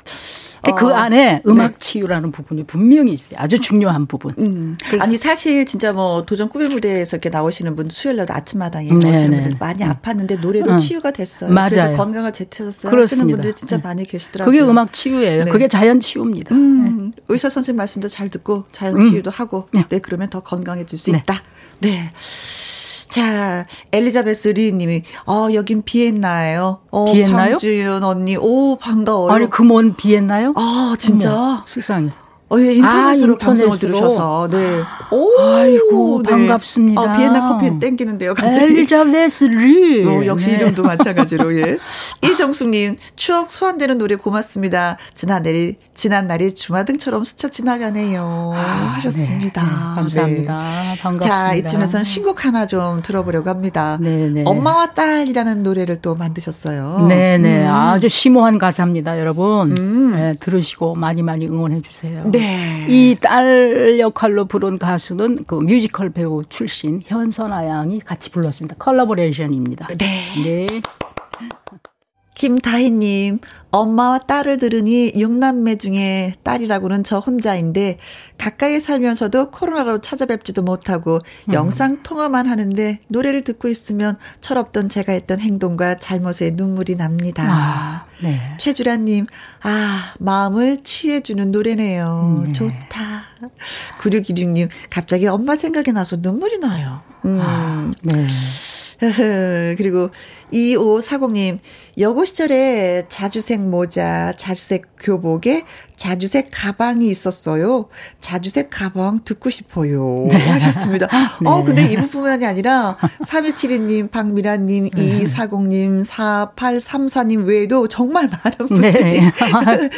그 어. 안에 음악 네. 치유라는 부분이 분명히 있어요. 아주 중요한 부분. 음. 아니 사실 진짜 뭐 도전 꿈의 무대에서 이렇게 나오시는 분 수요일 날 아침마당에 네, 나오시는 네. 분들 많이 음. 아팠는데 노래로 음. 치유가 됐어요. 맞아요. 그래서 건강을. 그렇습니다. 하시는 분들 진짜 네. 많이 계시더라고요. 그게 음악 치유예요. 네. 그게 자연 치유입니다. 음. 네. 의사 선생님 말씀도 잘 듣고 자연 치유도 음. 하고 네 그러면 더 건강해질 수 있다. 네. 자, 엘리자베스 리 님이, 어, 여긴 비엔나예요. 어, 비엔나요? 방주연 언니, 오, 반가워요. 아니, 그 먼 비엔나요? 아, 진짜? 어머, 세상에. 어, 예, 인터넷으로 아, 방송을 들으셔서. 네. 오, 아이고, 네. 반갑습니다. 어, 비엔나 커피 땡기는데요, 갑자기. 엘리자베스 리. 어, 역시 네. 이름도 마찬가지로, 예. (laughs) 이정숙님, 추억 소환되는 노래 고맙습니다. 지난 날이, 지난 날이 주마등처럼 스쳐 지나가네요. 아, 하셨습니다. 네. 네. 감사합니다. 네. 반갑습니다. 자, 이쯤에서는 신곡 하나 좀 들어보려고 합니다. 네네. 네. 엄마와 딸이라는 노래를 또 만드셨어요. 네네. 음. 아주 심오한 가사입니다, 여러분. 음. 네, 들으시고 많이 많이 응원해 주세요. 네. 이 딸 역할로 부른 가수는 그 뮤지컬 배우 출신 현선아 양이 같이 불렀습니다. collaboration입니다. 네. 네. 김다희님, 엄마와 딸을 들으니 6남매 중에 딸이라고는 저 혼자인데 가까이 살면서도 코로나로 찾아뵙지도 못하고 음. 영상 통화만 하는데 노래를 듣고 있으면 철없던 제가 했던 행동과 잘못에 눈물이 납니다. 아, 네. 최주라님, 아, 마음을 취해주는 노래네요. 네. 좋다. 9616님, 갑자기 엄마 생각이 나서 눈물이 나요. 음. 아, 네. (laughs) 그리고 2540님, 여고 시절에 자주색 모자, 자주색 교복에 자주색 가방이 있었어요. 자주색 가방 듣고 싶어요. 네. 하셨습니다. (laughs) 네. 어, 근데 이 부분만이 아니라 3272님, 박미라님, 네. 2240님, 4834님 외에도 정말 많은 분들이 (laughs) 네.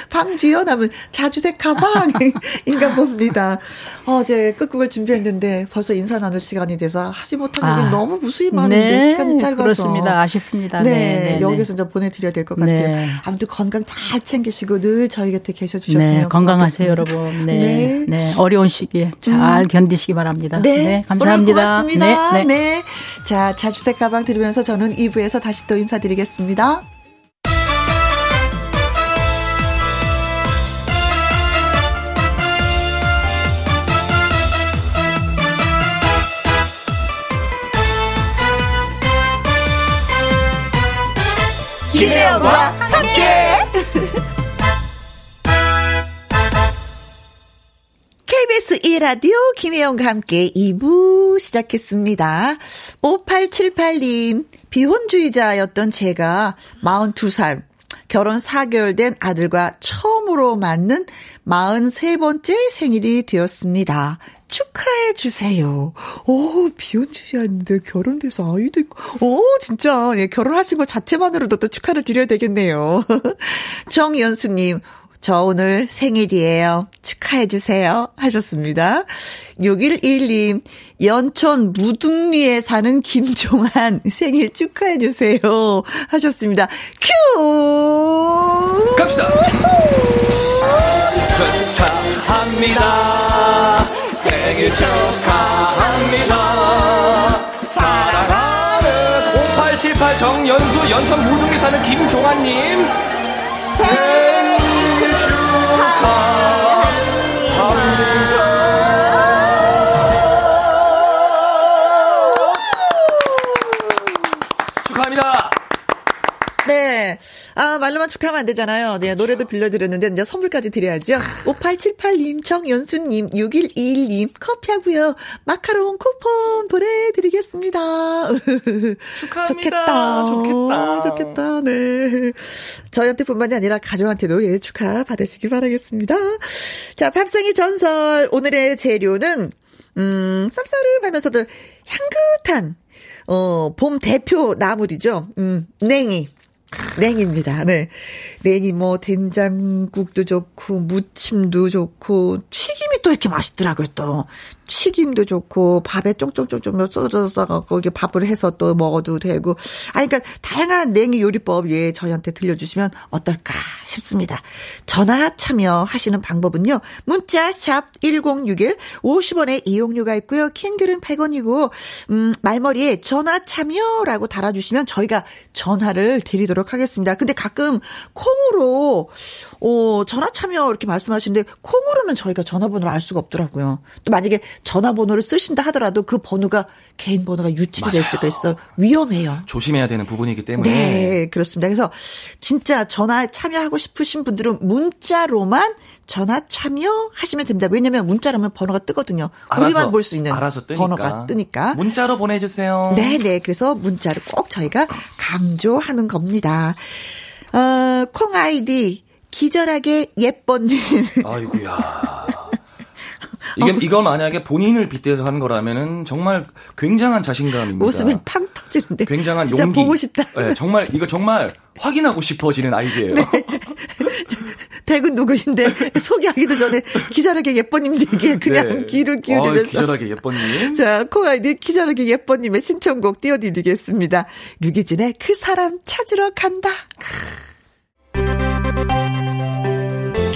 방주연 하면 자주색 가방인가 (laughs) 봅니다. 어제 끝곡을 준비했는데 벌써 인사 나눌 시간이 돼서 하지 못한 얘기 아. 너무 무수히 많은데 네. 시간이 짧아서. 그렇습니다. 아쉽 습니다. 네. 네, 네 여기서 좀 보내드려야 될 것 같아요. 아무튼 건강 잘 챙기시고 늘 저희 곁에 계셔 주셨으면 네, 건강하세요, 여러분. 네. 네. 네. 어려운 시기에 잘 음. 견디시기 바랍니다. 네. 네 감사합니다. 고맙습니다. 네, 네. 네. 자, 자주색 가방 들으면서 저는 2부에서 다시 또 인사드리겠습니다. 김혜영과 함께. KBS 1라디오 김혜영과 함께 2부 시작했습니다. 5878님, 비혼주의자였던 제가 42살, 결혼 4개월 된 아들과 처음으로 맞는 43번째 생일이 되었습니다. 축하해 주세요. 오, 비혼주의였는데 결혼돼서 아이도 있고. 오, 진짜, 예, 결혼하신 것 자체만으로도 또 축하를 드려야 되겠네요. (laughs) 정연수님, 저 오늘 생일이에요. 축하해 주세요. 하셨습니다. 6121님, 연천 무등리에 사는 김종한 (laughs) 생일 축하해 주세요. 하셨습니다. 큐! 갑시다! 축하합니다. 생일 축하합니다. 사랑하는 5878 정연수 연천 무등리 사는 김종환님 생일 아, 말로만 축하하면 안 되잖아요. 네, 노래도 빌려드렸는데, 이제 선물까지 드려야죠. 5878님, 정연수님, 6121님, 커피하고요 마카롱 쿠폰 보내드리겠습니다. (laughs) 축하합니다. 좋겠다. 좋겠다. 좋겠다. 네. 저희한테 뿐만이 아니라 가족한테도 예, 축하 받으시기 바라겠습니다. 자, 밥상의 전설. 오늘의 재료는, 음, 쌉싸름하면서도 향긋한, 어, 봄 대표 나물이죠. 음, 냉이. 냉입니다. 네. 냉이 뭐 된장국도 좋고 무침도 좋고 튀김이 또 이렇게 맛있더라고요. 또 튀김도 좋고 밥에 쫑쫑쫑쫑 써져서 거기 밥을 해서 또 먹어도 되고. 아 그러니까 다양한 냉이 요리법 예 저희한테 들려주시면 어떨까 싶습니다. 전화 참여하시는 방법은요. 문자 샵 1061 50원의 이용료가 있고요. 킹글은 100원이고 음 말머리에 전화 참여라고 달아주시면 저희가 전화를 드리도록 하겠습니다. 근데 가끔 콩으로 어 전화 참여 이렇게 말씀하시는데 콩으로는 저희가 전화번호를 알 수가 없더라고요. 또 만약에 전화번호를 쓰신다 하더라도 그 번호가 개인 번호가 유출이 될 수가 있어 위험해요. 조심해야 되는 부분이기 때문에. 네, 그렇습니다. 그래서 진짜 전화 참여하고 싶으신 분들은 문자로만 전화 참여하시면 됩니다. 왜냐면 문자라면 번호가 뜨거든요. 우리만 볼 수 있는. 번호가 뜨니까. 문자로 보내주세요. 네, 네. 그래서 문자를 꼭 저희가 강조하는 겁니다. 어, 콩 아이디 기절하게 예뻐님. 아이구야. 이게 (laughs) 이건 만약에 본인을 빗대서 하는 거라면은 정말 굉장한 자신감입니다. 웃음이 팡 터지는데. 굉장한 진짜 용기. 보고 싶다. 네, 정말 이거 정말 확인하고 싶어지는 아이디예요. 네. 대구 누구신데 소개하기도 전에 기절하게 예뻐님 얘기에 그냥 네. 귀를 어, 기울이면서. 기절하게 예뻐님. 자, 콩아이디 기절하게 예뻐님의 신청곡 띄워드리겠습니다. 류기진의 그 사람 찾으러 간다.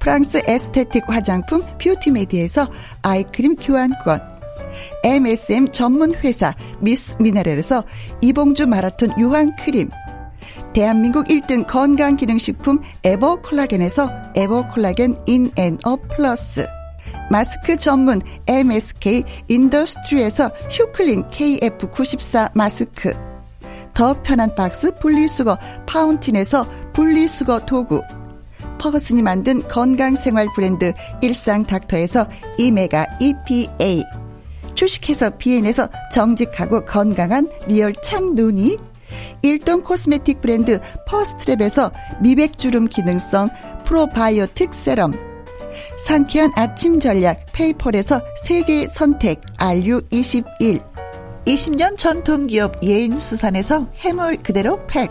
프랑스 에스테틱 화장품 뷰티메디에서 아이크림 교환권, MSM 전문 회사 미스 미네랄에서 이봉주 마라톤 유황 크림, 대한민국 1등 건강기능식품 에버콜라겐에서 에버콜라겐 인앤업 플러스. 마스크 전문 MSK 인더스트리에서 휴클린 KF94 마스크. 더 편한 박스 분리수거 파운틴에서 분리수거 도구 퍼거슨이 만든 건강생활 브랜드 일상닥터에서 오메가 EPA 주식회사 비엔에서 정직하고 건강한 리얼 참눈이 일동 코스메틱 브랜드 퍼스트랩에서 미백주름 기능성 프로바이오틱 세럼 상쾌한 아침 전략 페이펄에서 세계 선택 RU21 20년 전통기업 예인수산에서 해물 그대로 팩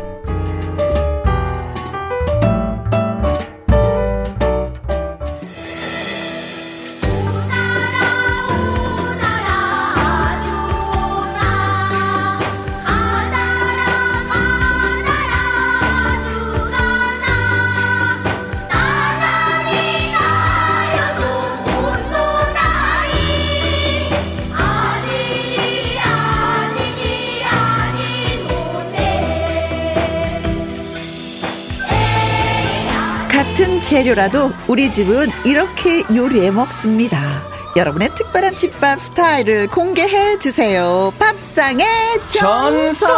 재료라도 우리 집은 이렇게 요리해 먹습니다. 여러분의 특별한 집밥 스타일을 공개해 주세요. 밥상의 전설.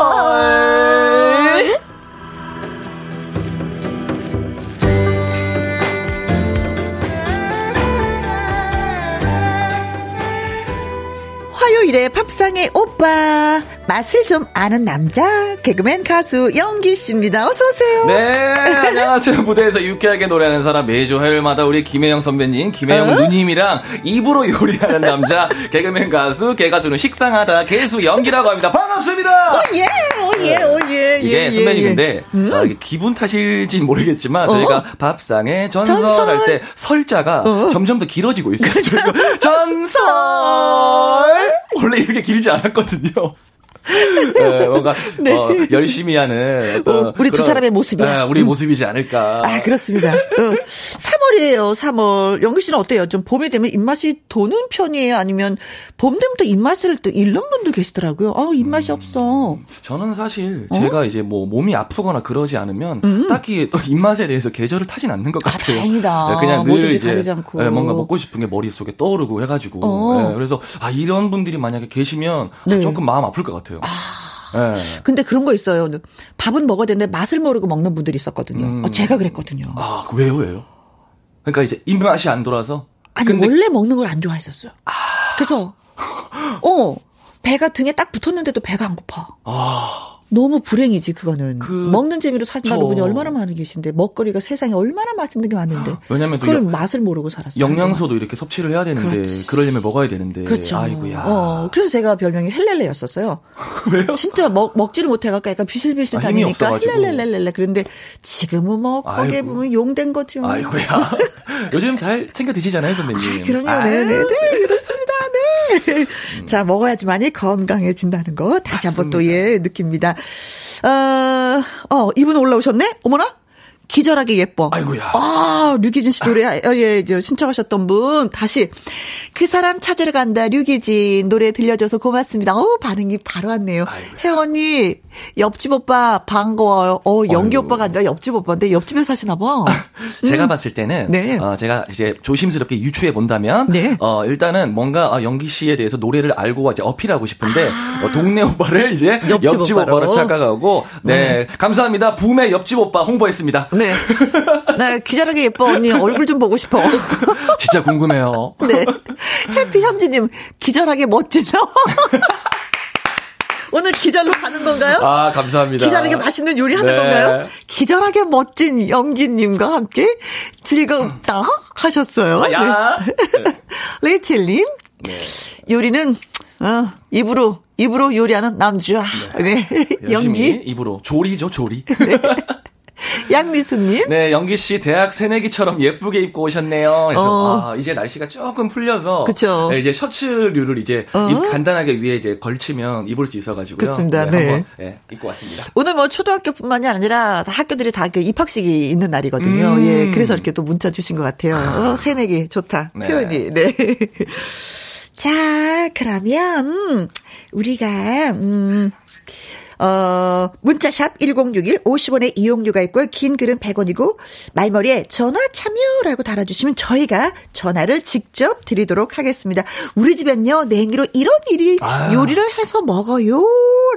화요일에 밥상의 오빠 맛을 좀 아는 남자 개그맨 가수 영기 씨입니다. 어서 오세요. 네, 안녕하세요. 무대에서 유쾌하게 노래하는 사람 매주 화요일마다 우리 김혜영 선배님, 김혜영 어? 누님이랑 입으로 요리하는 남자 개그맨 가수 개가수는 식상하다 개수 영기라고 합니다. 반갑습니다. 오예, 오예, 오예. 이게 예, 선배님 예, 근데 음? 아, 기분 탓일진 모르겠지만 저희가 어? 밥상의 전설, 전설, 할때 설자가 어? 점점 더 길어지고 있어요. (laughs) 저희가 전설 원래 이렇게 길지 않았거든요. 네, 뭔가 네. 어, 열심히 하는 어떤 어, 우리 두 사람의 모습이야. 네, 우리 음. 모습이지 않을까. 아 그렇습니다. 어, 3월이에요. 3월. 영규 씨는 어때요? 좀 봄이 되면 입맛이 도는 편이에요? 아니면 봄 되면부터 입맛을 또 잃는 분도 계시더라고요. 아 입맛이 음, 없어. 저는 사실 어? 제가 이제 뭐 몸이 아프거나 그러지 않으면 음. 딱히 또 입맛에 대해서 계절을 타진 않는 것 아, 같아요. 아, 다행이다. 네, 그냥 늘 이제 네, 뭔가 먹고 싶은 게 머릿속에 떠오르고 해가지고. 어. 네, 그래서 아 이런 분들이 만약에 계시면 네. 조금 마음 아플 것 같아요. 아. 네. 근데 그런 거 있어요. 밥은 먹어야 되는데 맛을 모르고 먹는 분들이 있었거든요. 음. 어, 제가 그랬거든요. 아, 그 왜요, 왜요? 그러니까 이제 입맛이 안 돌아서? 아니, 근데... 원래 먹는 걸 안 좋아했었어요. 아. 그래서, 어, 배가 등에 딱 붙었는데도 배가 안 고파. 아. 너무 불행이지 그거는 그, 먹는 재미로 사신다는 분이 얼마나 많이 계신데 먹거리가 세상에 얼마나 맛있는 게 많은데 왜냐면 그걸 여, 맛을 모르고 살았어요. 영양소도 이렇게 섭취를 해야 되는데 그렇지. 그러려면 먹어야 되는데 그렇죠. 아이고야. 어, 그래서 제가 별명이 헬렐레였었어요. (laughs) 왜요? 진짜 먹 먹지를 못해 갖고 약간 비실비실 아, 다니니까 헬렐렐렐렐레 그런데 지금은 뭐 거기에 보면 용된 거죠. 아이고야. (laughs) 요즘 잘 챙겨 드시잖아요 선배님. 아, 그럼요. 네네 네, 네. 네. 음. (laughs) 자 먹어야지만이 건강해진다는 거 다시 한번 또 예 느낍니다. 어, 어, 이분 올라오셨네? 어머나? 기절하게 예뻐. 아이고야. 아, 류기진 씨 노래, 아, 예, 저 신청하셨던 분, 다시. 그 사람 찾으러 간다, 류기진. 노래 들려줘서 고맙습니다. 어 반응이 바로 왔네요. 혜원이, 옆집 오빠 반가워요. 어, 연기 아이고. 오빠가 아니라 옆집 오빠인데 옆집에 사시나 봐. 제가 음. 봤을 때는, 네. 어, 제가 이제 조심스럽게 유추해 본다면, 네. 어, 일단은 뭔가 어, 연기 씨에 대해서 노래를 알고 이제 어필하고 싶은데, 아. 어, 동네 오빠를 이제 옆집, 옆집 오빠로 착각하고, 네. 네. 감사합니다. 붐의 옆집 오빠 홍보했습니다. 네. 나 기자라게 예뻐 언니 얼굴 좀 보고 싶어. (laughs) 진짜 궁금해요. 네. 해피 현지님 기절하게 멋지다. 오늘 기절로 가는 건가요? 아, 감사합니다. 기절하게 맛있는 요리 하는 네. 건가요? 기절하게 멋진 연기님과 함께 즐겁다 하셨어요. 아, 야. 네. (laughs) 레이첼님. 네. 요리는, 어, 입으로, 입으로 요리하는 남주아. 네. 네. (laughs) 연기. 입으로. 조리죠, 조리. 네. (laughs) 양미수님. 네, 영기 씨 대학 새내기처럼 예쁘게 입고 오셨네요. 그래서 어. 아, 이제 날씨가 조금 풀려서 그쵸. 네, 이제 셔츠류를 이제 어. 입, 간단하게 위에 이제 걸치면 입을 수 있어가지고요. 그렇습니다. 네, 네. 네 입고 왔습니다. 오늘 뭐 초등학교뿐만이 아니라 학교들이 다 그 입학식이 있는 날이거든요. 음. 예, 그래서 이렇게 또 문자 주신 것 같아요. 어, 새내기 좋다. 네. 표현이. 네. (laughs) 자, 그러면 우리가 음. 어, 문자샵 1061 50원의 이용료가 있고요. 긴 글은 100원이고 말머리에 전화 참여라고 달아주시면 저희가 전화를 직접 드리도록 하겠습니다. 우리 집엔요 냉기로 이런 일이 아. 요리를 해서 먹어요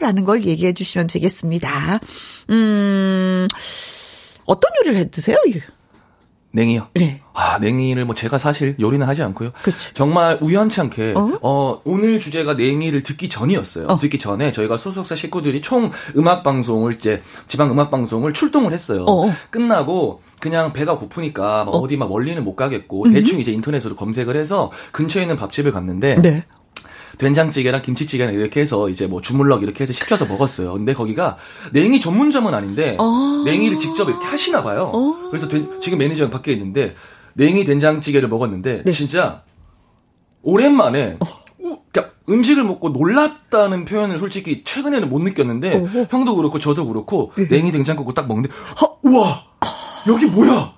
라는 걸 얘기해 주시면 되겠습니다. 음, 어떤 요리를 해 드세요? 냉이요? 네. 아, 냉이를 뭐 제가 사실 요리는 하지 않고요. 그치. 정말 우연찮게 어? 어? 오늘 주제가 냉이를 듣기 전이었어요. 어. 듣기 전에 저희가 소속사 식구들이 총 음악 방송을 이제 지방 음악 방송을 출동을 했어요. 어. 어. 끝나고 그냥 배가 고프니까 막 어. 디막 멀리는 못 가겠고 음. 대충 이제 인터넷으로 검색을 해서 근처에 있는 밥집을 갔는데 네. 된장찌개랑 김치찌개랑 이렇게 해서 이제 뭐 주물럭 이렇게 해서 시켜서 먹었어요. 근데 거기가 냉이 전문점은 아닌데 어. 냉이를 직접 이렇게 하시나 봐요. 어. 그래서 된, 지금 매니저가 밖에 있는데 냉이 된장찌개를 먹었는데 네. 진짜 오랜만에 어. 그러니까 음식을 먹고 놀랐다는 표현을 솔직히 최근에는 못 느꼈는데 어허. 형도 그렇고 저도 그렇고 네. 냉이 된장국 딱 먹는데 허, 우와 여기 뭐야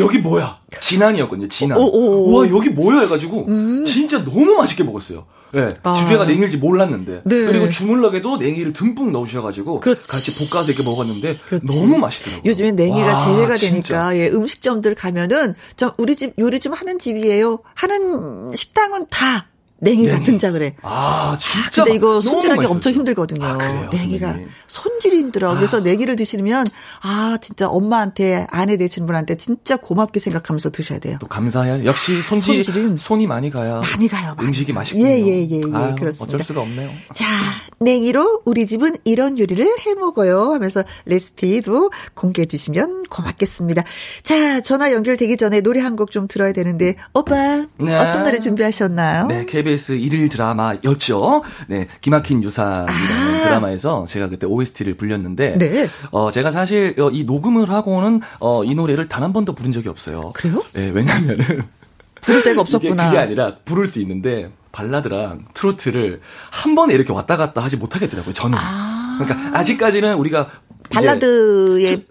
여기 뭐야? 진안이었거든요. 진안. 와 여기 뭐야 해가지고 음. 진짜 너무 맛있게 먹었어요. 네, 아. 주제가 냉이일지 몰랐는데 네. 그리고 주물럭에도 냉이를 듬뿍 넣으셔가지고 그렇지. 같이 볶아서 이렇게 먹었는데 그렇지. 너무 맛있더라고요. 요즘에 냉이가 와, 제외가 되니까 예, 음식점들 가면은 좀 우리 집 요리 좀 하는 집이에요. 하는 식당은 다 냉이가 냉이. 등장을 해. 아, 진짜. 아, 근데 이거 손질하기 엄청 힘들거든요. 아, 냉이가 선생님. 손질이 힘들어. 아. 그래서 냉이를 드시면 아, 진짜 엄마한테 아내 되신 분한테 진짜 고맙게 생각하면서 드셔야 돼요. 또 감사해요. 역시 손질 손질은 손이 많이 가야 많이 가요. 많이 음식이 맛있군요. 예, 예, 예, 예. 아유, 그렇습니다. 어쩔 수가 없네요. 자, 냉이로 우리 집은 이런 요리를 해 먹어요 하면서 레시피도 공개해 주시면 고맙겠습니다. 자, 전화 연결되기 전에 노래 한 곡 좀 들어야 되는데 오빠 네. 어떤 노래 준비하셨나요? 네, KBS 일일 드라마였죠. 네, 기막힌 유산이라는 아. 드라마에서 제가 그때 OST를 불렸는데, 네. 어, 제가 사실 어, 이 녹음을 하고는 어, 이 노래를 단 한 번도 부른 적이 없어요. 그래요? 네, 왜냐면은 (laughs) 부를 데가 없었구나. 그게 아니라 부를 수 있는데 발라드랑 트로트를 한 번에 이렇게 왔다 갔다 하지 못하겠더라고요. 저는. 아. 그러니까 아직까지는 우리가 발라드의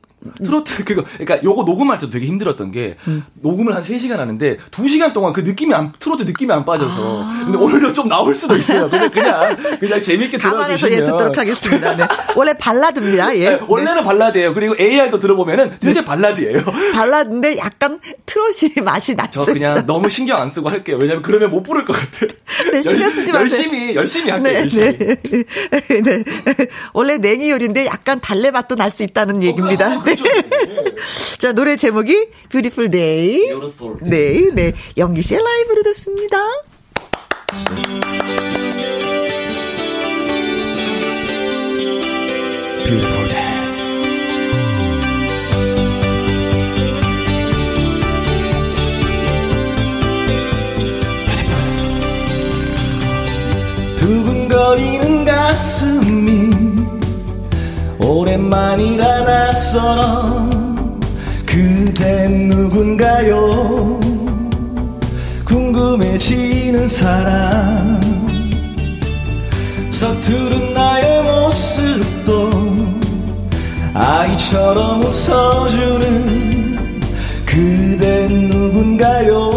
트로트 (laughs) 그거 그러니까 요거 녹음할 때도 되게 힘들었던 게 음. 녹음을 한 3시간 하는데 2시간 동안 그 느낌이 안 트로트 느낌이 안 빠져서 아. 근데 오늘도 좀 나올 수도 있어요. 근데 그냥 (laughs) 그냥 재밌게 들어주시면 예 듣도록 하겠습니다. 네. 원래 발라드입니다. 예. 네, (laughs) 원래는 네. 발라드예요. 그리고 AR도 들어보면은 되게 네. 발라드예요. 발라드인데 약간 트롯이 맛이 날수 있어요. 그냥 너무 신경 안 쓰고 할게요. 왜냐면 그러면 못 부를 것 같아요. 네, 신경 쓰지 마세요. 열심히 열심히 할게요. 네, 열심히. 네. 네. 원래 냉이 요리인데 약간 달래 맛도 날 수 있다는 얘기입니다. 어, 네. 자, 노래 제목이 Beautiful Day. Beautiful. 네, 네. 영기 씨의 라이브로 듣습니다. Beautiful Day. 두근거리는 가슴이 오랜만이라 낯선 그대 누군가요? 궁금해지는 사람. 서투른 나의 모습도 아이처럼 웃어주는 그대 누군가요?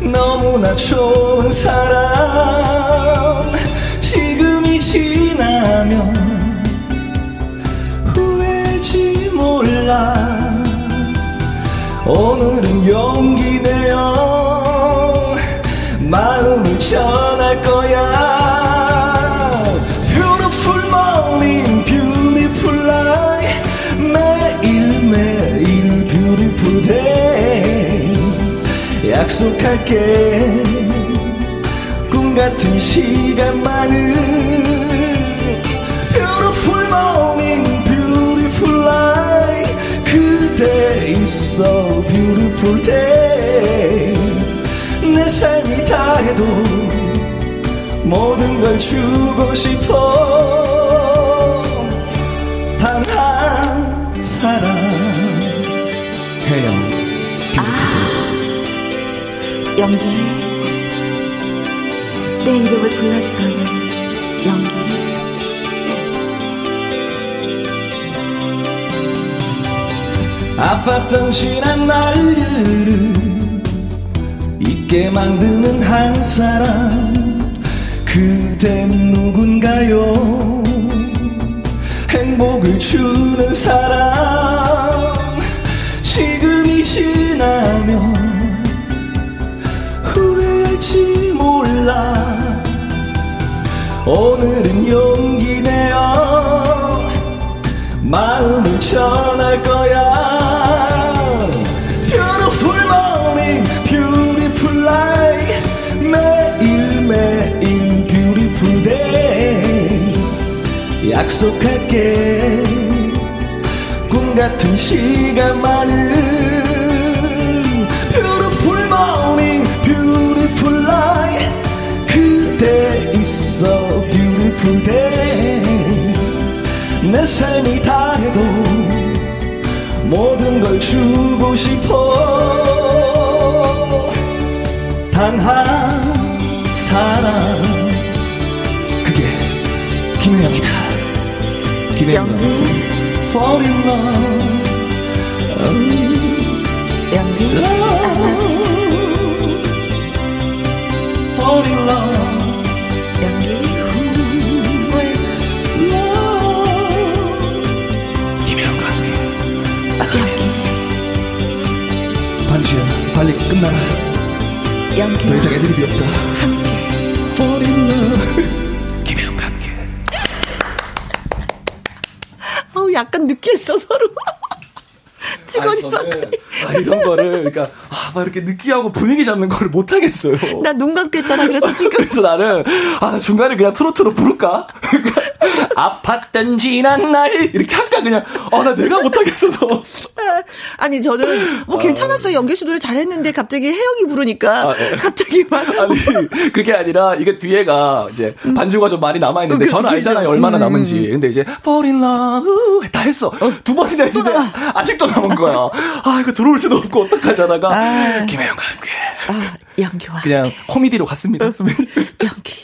너무나 좋은 사람 몰라 오늘은 용기 내어 마음을 전할 거야 Beautiful morning, beautiful night 매일매일 beautiful day 약속할게 꿈 같은 시간만을 그대 있어. Beautiful day. 내 삶이 다 해도 모든 걸 주고 싶어. 단 한 사람. 해영 아, 연기. 내 이름을 불러주다니 연기 아팠던 지난 날들을 잊게 만드는 한 사람. 그댄 누군가요? 행복을 주는 사람. 지금이 지나면 후회할지 몰라. 오늘은 용기 내어 마음을 전할 거야 약속할게 꿈 같은 시간만을 Beautiful morning, beautiful night 그대 있어 beautiful day 내 삶이 다 해도 모든 걸 주고 싶어 단 한 사람 그게 김혜영이다 김혜영이 Fall in love 연기 love Fall in love 함께 반주야 빨리 끝나라 더 이상 애드립이 없다 Fall in love 막 이렇게 느끼하고 분위기 잡는 거를 못 하겠어요. 나 눈 감겠잖아. 그래서 지금. 그래서 나는 아 중간에 그냥 트로트로 부를까? (laughs) 아팠던 지난 날. 이렇게 할까? 그냥 어나 내가 못 하겠어서 (laughs) 아니 저는 뭐 괜찮았어요 연기 씨 노래 잘했는데 갑자기 혜영이 부르니까 아, 예. 갑자기 막 (laughs) 아니 그게 아니라 이게 뒤에가 이제 반주가 좀 많이 남아 있는데 음, 저는 알잖아요. 얼마나 음. 남은지 근데 이제 fall in love 다 했어 두 번이나 했는데 아직도 남은 거야 아 이거 들어올 수도 없고 어떡하지 하다가 아. 김혜영과 함께 아, 연기와 그냥 (laughs) 코미디로 갔습니다 선배님 연기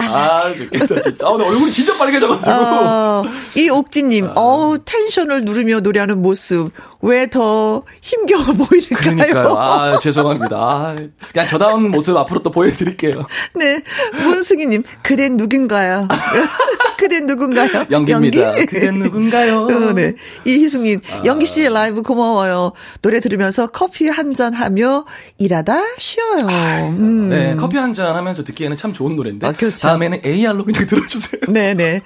아 좋겠다 진짜 아, 얼굴이 진짜 빨개져가지고 어, 이 옥진님, 어우, 텐션을 누르며 노래하는 모습, 왜 더 힘겨워 보이는가요? 그러니까요. 아, (laughs) 죄송합니다. 아, 그냥 저다운 모습 앞으로 또 보여드릴게요. 네. 문승희님, 그댄 누군가요? (laughs) 그댄 누군가요? (laughs) 연기입니다. 연기? 그댄 누군가요? (laughs) 어, 네. 이희숙님, 연기 씨 라이브 고마워요. 노래 들으면서 커피 한 잔 하며 일하다 쉬어요. 음. 네, 커피 한 잔 하면서 듣기에는 참 좋은 노래인데. 아, 그렇죠. 다음에는 AR로 그냥 (laughs) 들어주세요. 네네.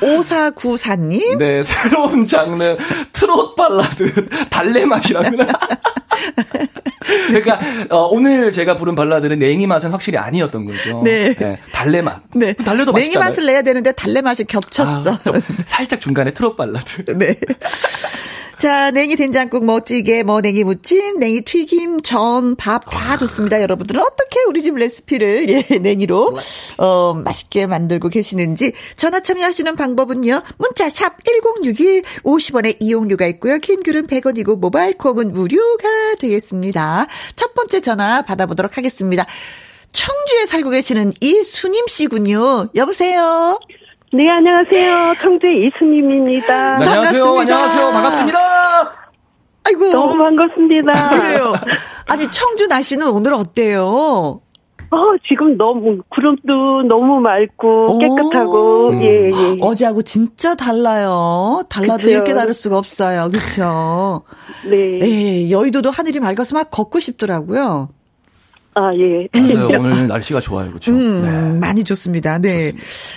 5494님, 네, 새로운 장르, 트롯 발라드, 달래 맛이랍니다. 그러니까, 어, 오늘 제가 부른 발라드는 냉이 맛은 확실히 아니었던 거죠. 네. 달래 맛. 네. 달래도 냉이 맛있잖아요. 맛을 내야 되는데 달래 맛이 겹쳤어. 아, 좀 살짝 중간에 트롯 발라드. 네. 자, 냉이 된장국, 뭐 찌개, 뭐 냉이 무침, 냉이 튀김, 전, 밥 다 좋습니다. 여러분들은 어떻게 우리 집 레시피를 예, 냉이로 어 맛있게 만들고 계시는지 전화 참여하시는 방법은요. 문자 샵 1061, 50원의 이용료가 있고요. 긴 글은 100원이고 모바일 콩은 무료가 되겠습니다. 첫 번째 전화 받아보도록 하겠습니다. 청주에 살고 계시는 이수님 씨군요. 여보세요. 네, 안녕하세요. 청주 이수님입니다. 네, 안녕하세요. 반갑습니다. 안녕하세요. 반갑습니다. 아이고. 너무 반갑습니다. 그래요. 아니, 청주 날씨는 오늘 어때요? 어, 지금 너무, 구름도 너무 맑고 오. 깨끗하고, 음. 예, 예. 어제하고 진짜 달라요. 달라도 그쵸. 이렇게 다를 수가 없어요. 그렇죠. 네. 예, 여의도도 하늘이 맑아서 막 걷고 싶더라고요. 아, 예. 맞아요. (laughs) 오늘 날씨가 좋아요. 그렇죠? 음, 네. 많이 좋습니다. 네.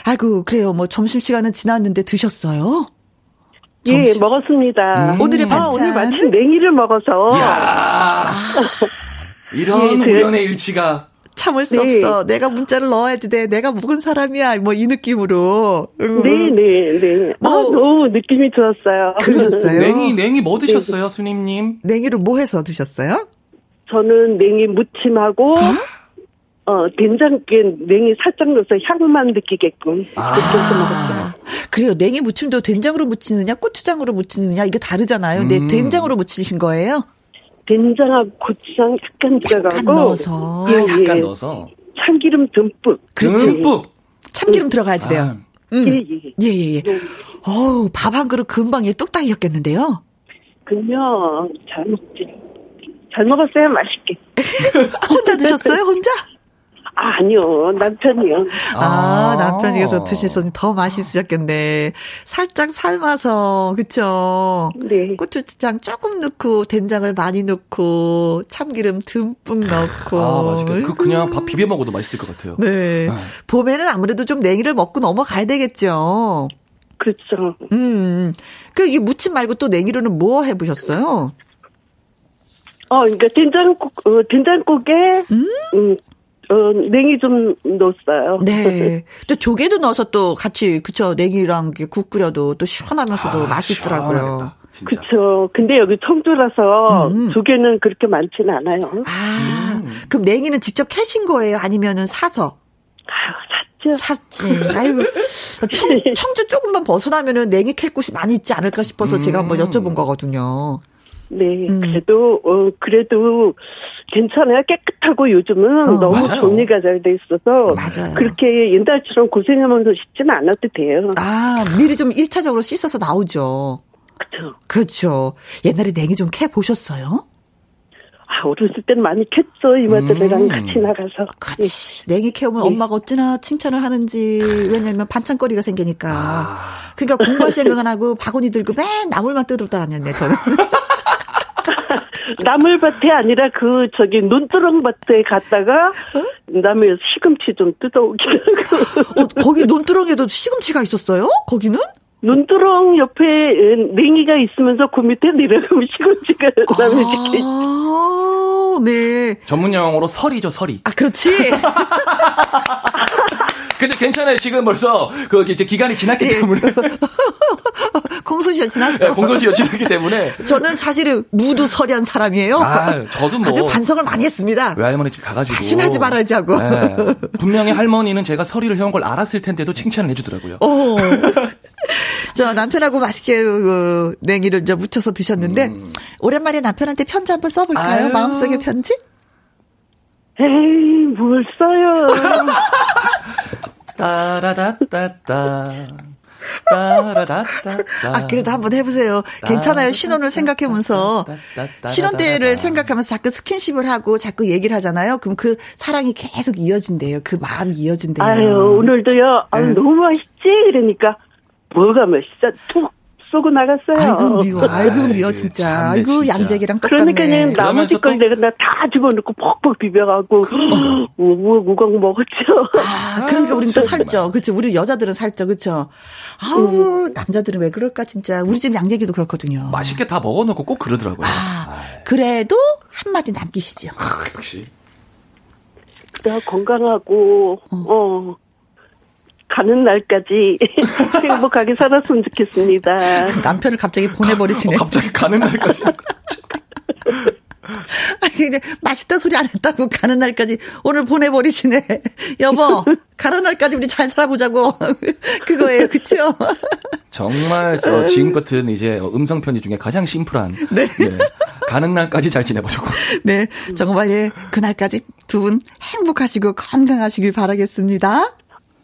아이고, 그래요. 뭐 점심 시간은 지났는데 드셨어요? 예, 점심. 먹었습니다. 음. 오늘의 아, 반찬. 오늘 마침 냉이를 먹어서. 이야. (laughs) 이런 예, 그- 우연의 일치가. 참을 수 네. 없어. 내가 문자를 넣어야지 돼. 내가 먹은 사람이야. 뭐 이 느낌으로. 음. 네, 네, 네. 아, 뭐. 너무 느낌이 좋았어요. 그러셨어요? 냉이, 냉이 뭐 드셨어요, 수님님? 냉이를 뭐 해서 드셨어요? 저는 냉이 무침하고, 어, 된장께 냉이 살짝 넣어서 향만 느끼게끔. 아. 그렇게 해서 먹었어요. 그래요. 냉이 무침도 된장으로 무치느냐, 고추장으로 무치느냐, 이게 다르잖아요. 근데 음. 된장으로 무치신 거예요? 된장하고 고추장 약간 들어가고. 약간 넣어서. 예, 약간 예. 넣어서. 참기름 듬뿍. 그렇지. 듬뿍. 참기름 들어가야지 돼요. 아, 음. 예, 예. 예, 예, 예. 어우, 밥 한 그릇 금방 이 뚝딱이었겠는데요? 그러면 잘 먹지. 잘 먹었어요, 맛있게. (laughs) 혼자 드셨어요, 혼자? 아, 아니요, 남편이요. 아, 아. 남편이서 드셨으니 더 맛있으셨겠네. 살짝 삶아서, 그쵸? 네. 고추장 조금 넣고, 된장을 많이 넣고, 참기름 듬뿍 넣고. 아, 맛있겠다. 그, 그냥 밥 비벼 먹어도 맛있을 것 같아요. 네. 네. 봄에는 아무래도 좀 냉이를 먹고 넘어가야 되겠죠. 그렇죠. 음. 그, 이 무침 말고 또 냉이로는 뭐 해보셨어요? 어, 그러니까 된장국, 어, 된장국에, 음, 어, 냉이 좀 넣었어요. 네. (laughs) 또 조개도 넣어서 또 같이, 그쵸, 냉이랑 국 끓여도 또 시원하면서도 아, 맛있더라고요. 그쵸. 근데 여기 청주라서 음. 조개는 그렇게 많지는 않아요. 아, 음. 그럼 냉이는 직접 캐신 거예요? 아니면은 사서? 아, 샀죠. 샀지. 아이고. 청, (laughs) 청주 조금만 벗어나면은 냉이 캘 곳이 많이 있지 않을까 싶어서 음. 제가 한번 여쭤본 거거든요. 네, 음. 그래도 어 그래도 괜찮아요. 깨끗하고 요즘은 어, 너무 맞아요. 정리가 잘 돼 있어서 맞아요. 그렇게 옛날처럼 고생하면서 씻지는 않아도 돼요. 아, 미리 좀 1차적으로 씻어서 나오죠. 그렇죠. 그렇죠. 옛날에 냉이 좀 캐 보셨어요? 아, 어렸을 때는 많이 캤죠. 이마들이랑 음. 같이 나가서. 그렇지. 네. 냉이 캐오면 네. 엄마가 어찌나 칭찬을 하는지. 왜냐면 반찬거리가 생기니까. 아. 그러니까 공부할 생각은 하고 바구니 들고 맨 나물만 뜯었다 다녔네, 저는. (laughs) 나물밭에 아니라 그 저기 논두렁밭에 갔다가 어? 남의 시금치 좀 뜯어오기도 하고. 어, 거기 논두렁에도 시금치가 있었어요? 거기는? 눈두렁 옆에 냉이가 있으면서 그 밑에 내려가면 시금치가 (laughs) 남의 집게. 아, 네. 전문 용어로 설이죠, 설이. 아, 그렇지. (laughs) 근데 괜찮아요. 지금 벌써 그 이제 기간이 지났기 예. 때문에. (laughs) 공소시효 지났어. 네, 공소시효 지났기 때문에. 저는 사실은 무도 설이한 사람이에요. 아, 저도 뭐. 아주 반성을 많이 했습니다. 외할머니 집 가가지고. 다시는 하지 말아야지 하고. 네. 분명히 할머니는 제가 설이를 해온 걸 알았을 텐데도 칭찬을 해주더라고요. 오. 저 남편하고 맛있게 그 냉이를 이제 무쳐서 드셨는데 음. 오랜만에 남편한테 편지 한번 써볼까요? 아유. 마음속의 편지? 에이 뭘 써요? (laughs) 따라다따따. 따라다따. 아, 그래도 한번 해보세요. 괜찮아요. 신혼을 생각하면서. 신혼 때를 생각하면서 자꾸 스킨십을 하고 자꾸 얘기를 하잖아요. 그럼 그 사랑이 계속 이어진대요. 그 마음이 이어진대요. 아유, 오늘도요. 아, 네. 너무 맛있지? 그러니까. 뭐가 맛있어? 툭 쏘고 나갔어요. 아이고 미워, (laughs) 아이고 미워 진짜. 아이고 진짜. 양재기랑 똑같네. 그러니까 나머지 걸 내가 다 집어넣고 퍽퍽 비벼가고 (gasps) 우우 우걱 먹었죠. 아 그러니까 우리는 또 살쪄, 그렇죠. 우리 여자들은 살쪄, 그렇죠. 아우 음. 남자들은 왜 그럴까 진짜. 우리 집 양재기도 그렇거든요. 맛있게 다 먹어놓고 꼭 그러더라고요. 아, 그래도 한 마디 남기시죠. 아, 역시. 나 건강하고 어. 어. 가는 날까지 (laughs) 행복하게 살았으면 좋겠습니다. (laughs) 남편을 갑자기 보내버리시네. 어, 갑자기 가는 날까지. (laughs) 아니, 근데 맛있다 소리 안 했다고 가는 날까지 오늘 보내버리시네. 여보, 가는 날까지 우리 잘 살아보자고. 그거예요. 그쵸? 정말 저 지금 같은 이제 음성 편지 중에 가장 심플한. 네. 네. 가는 날까지 잘 지내보자고. 네. 정말 예, 그날까지 두 분 행복하시고 건강하시길 바라겠습니다.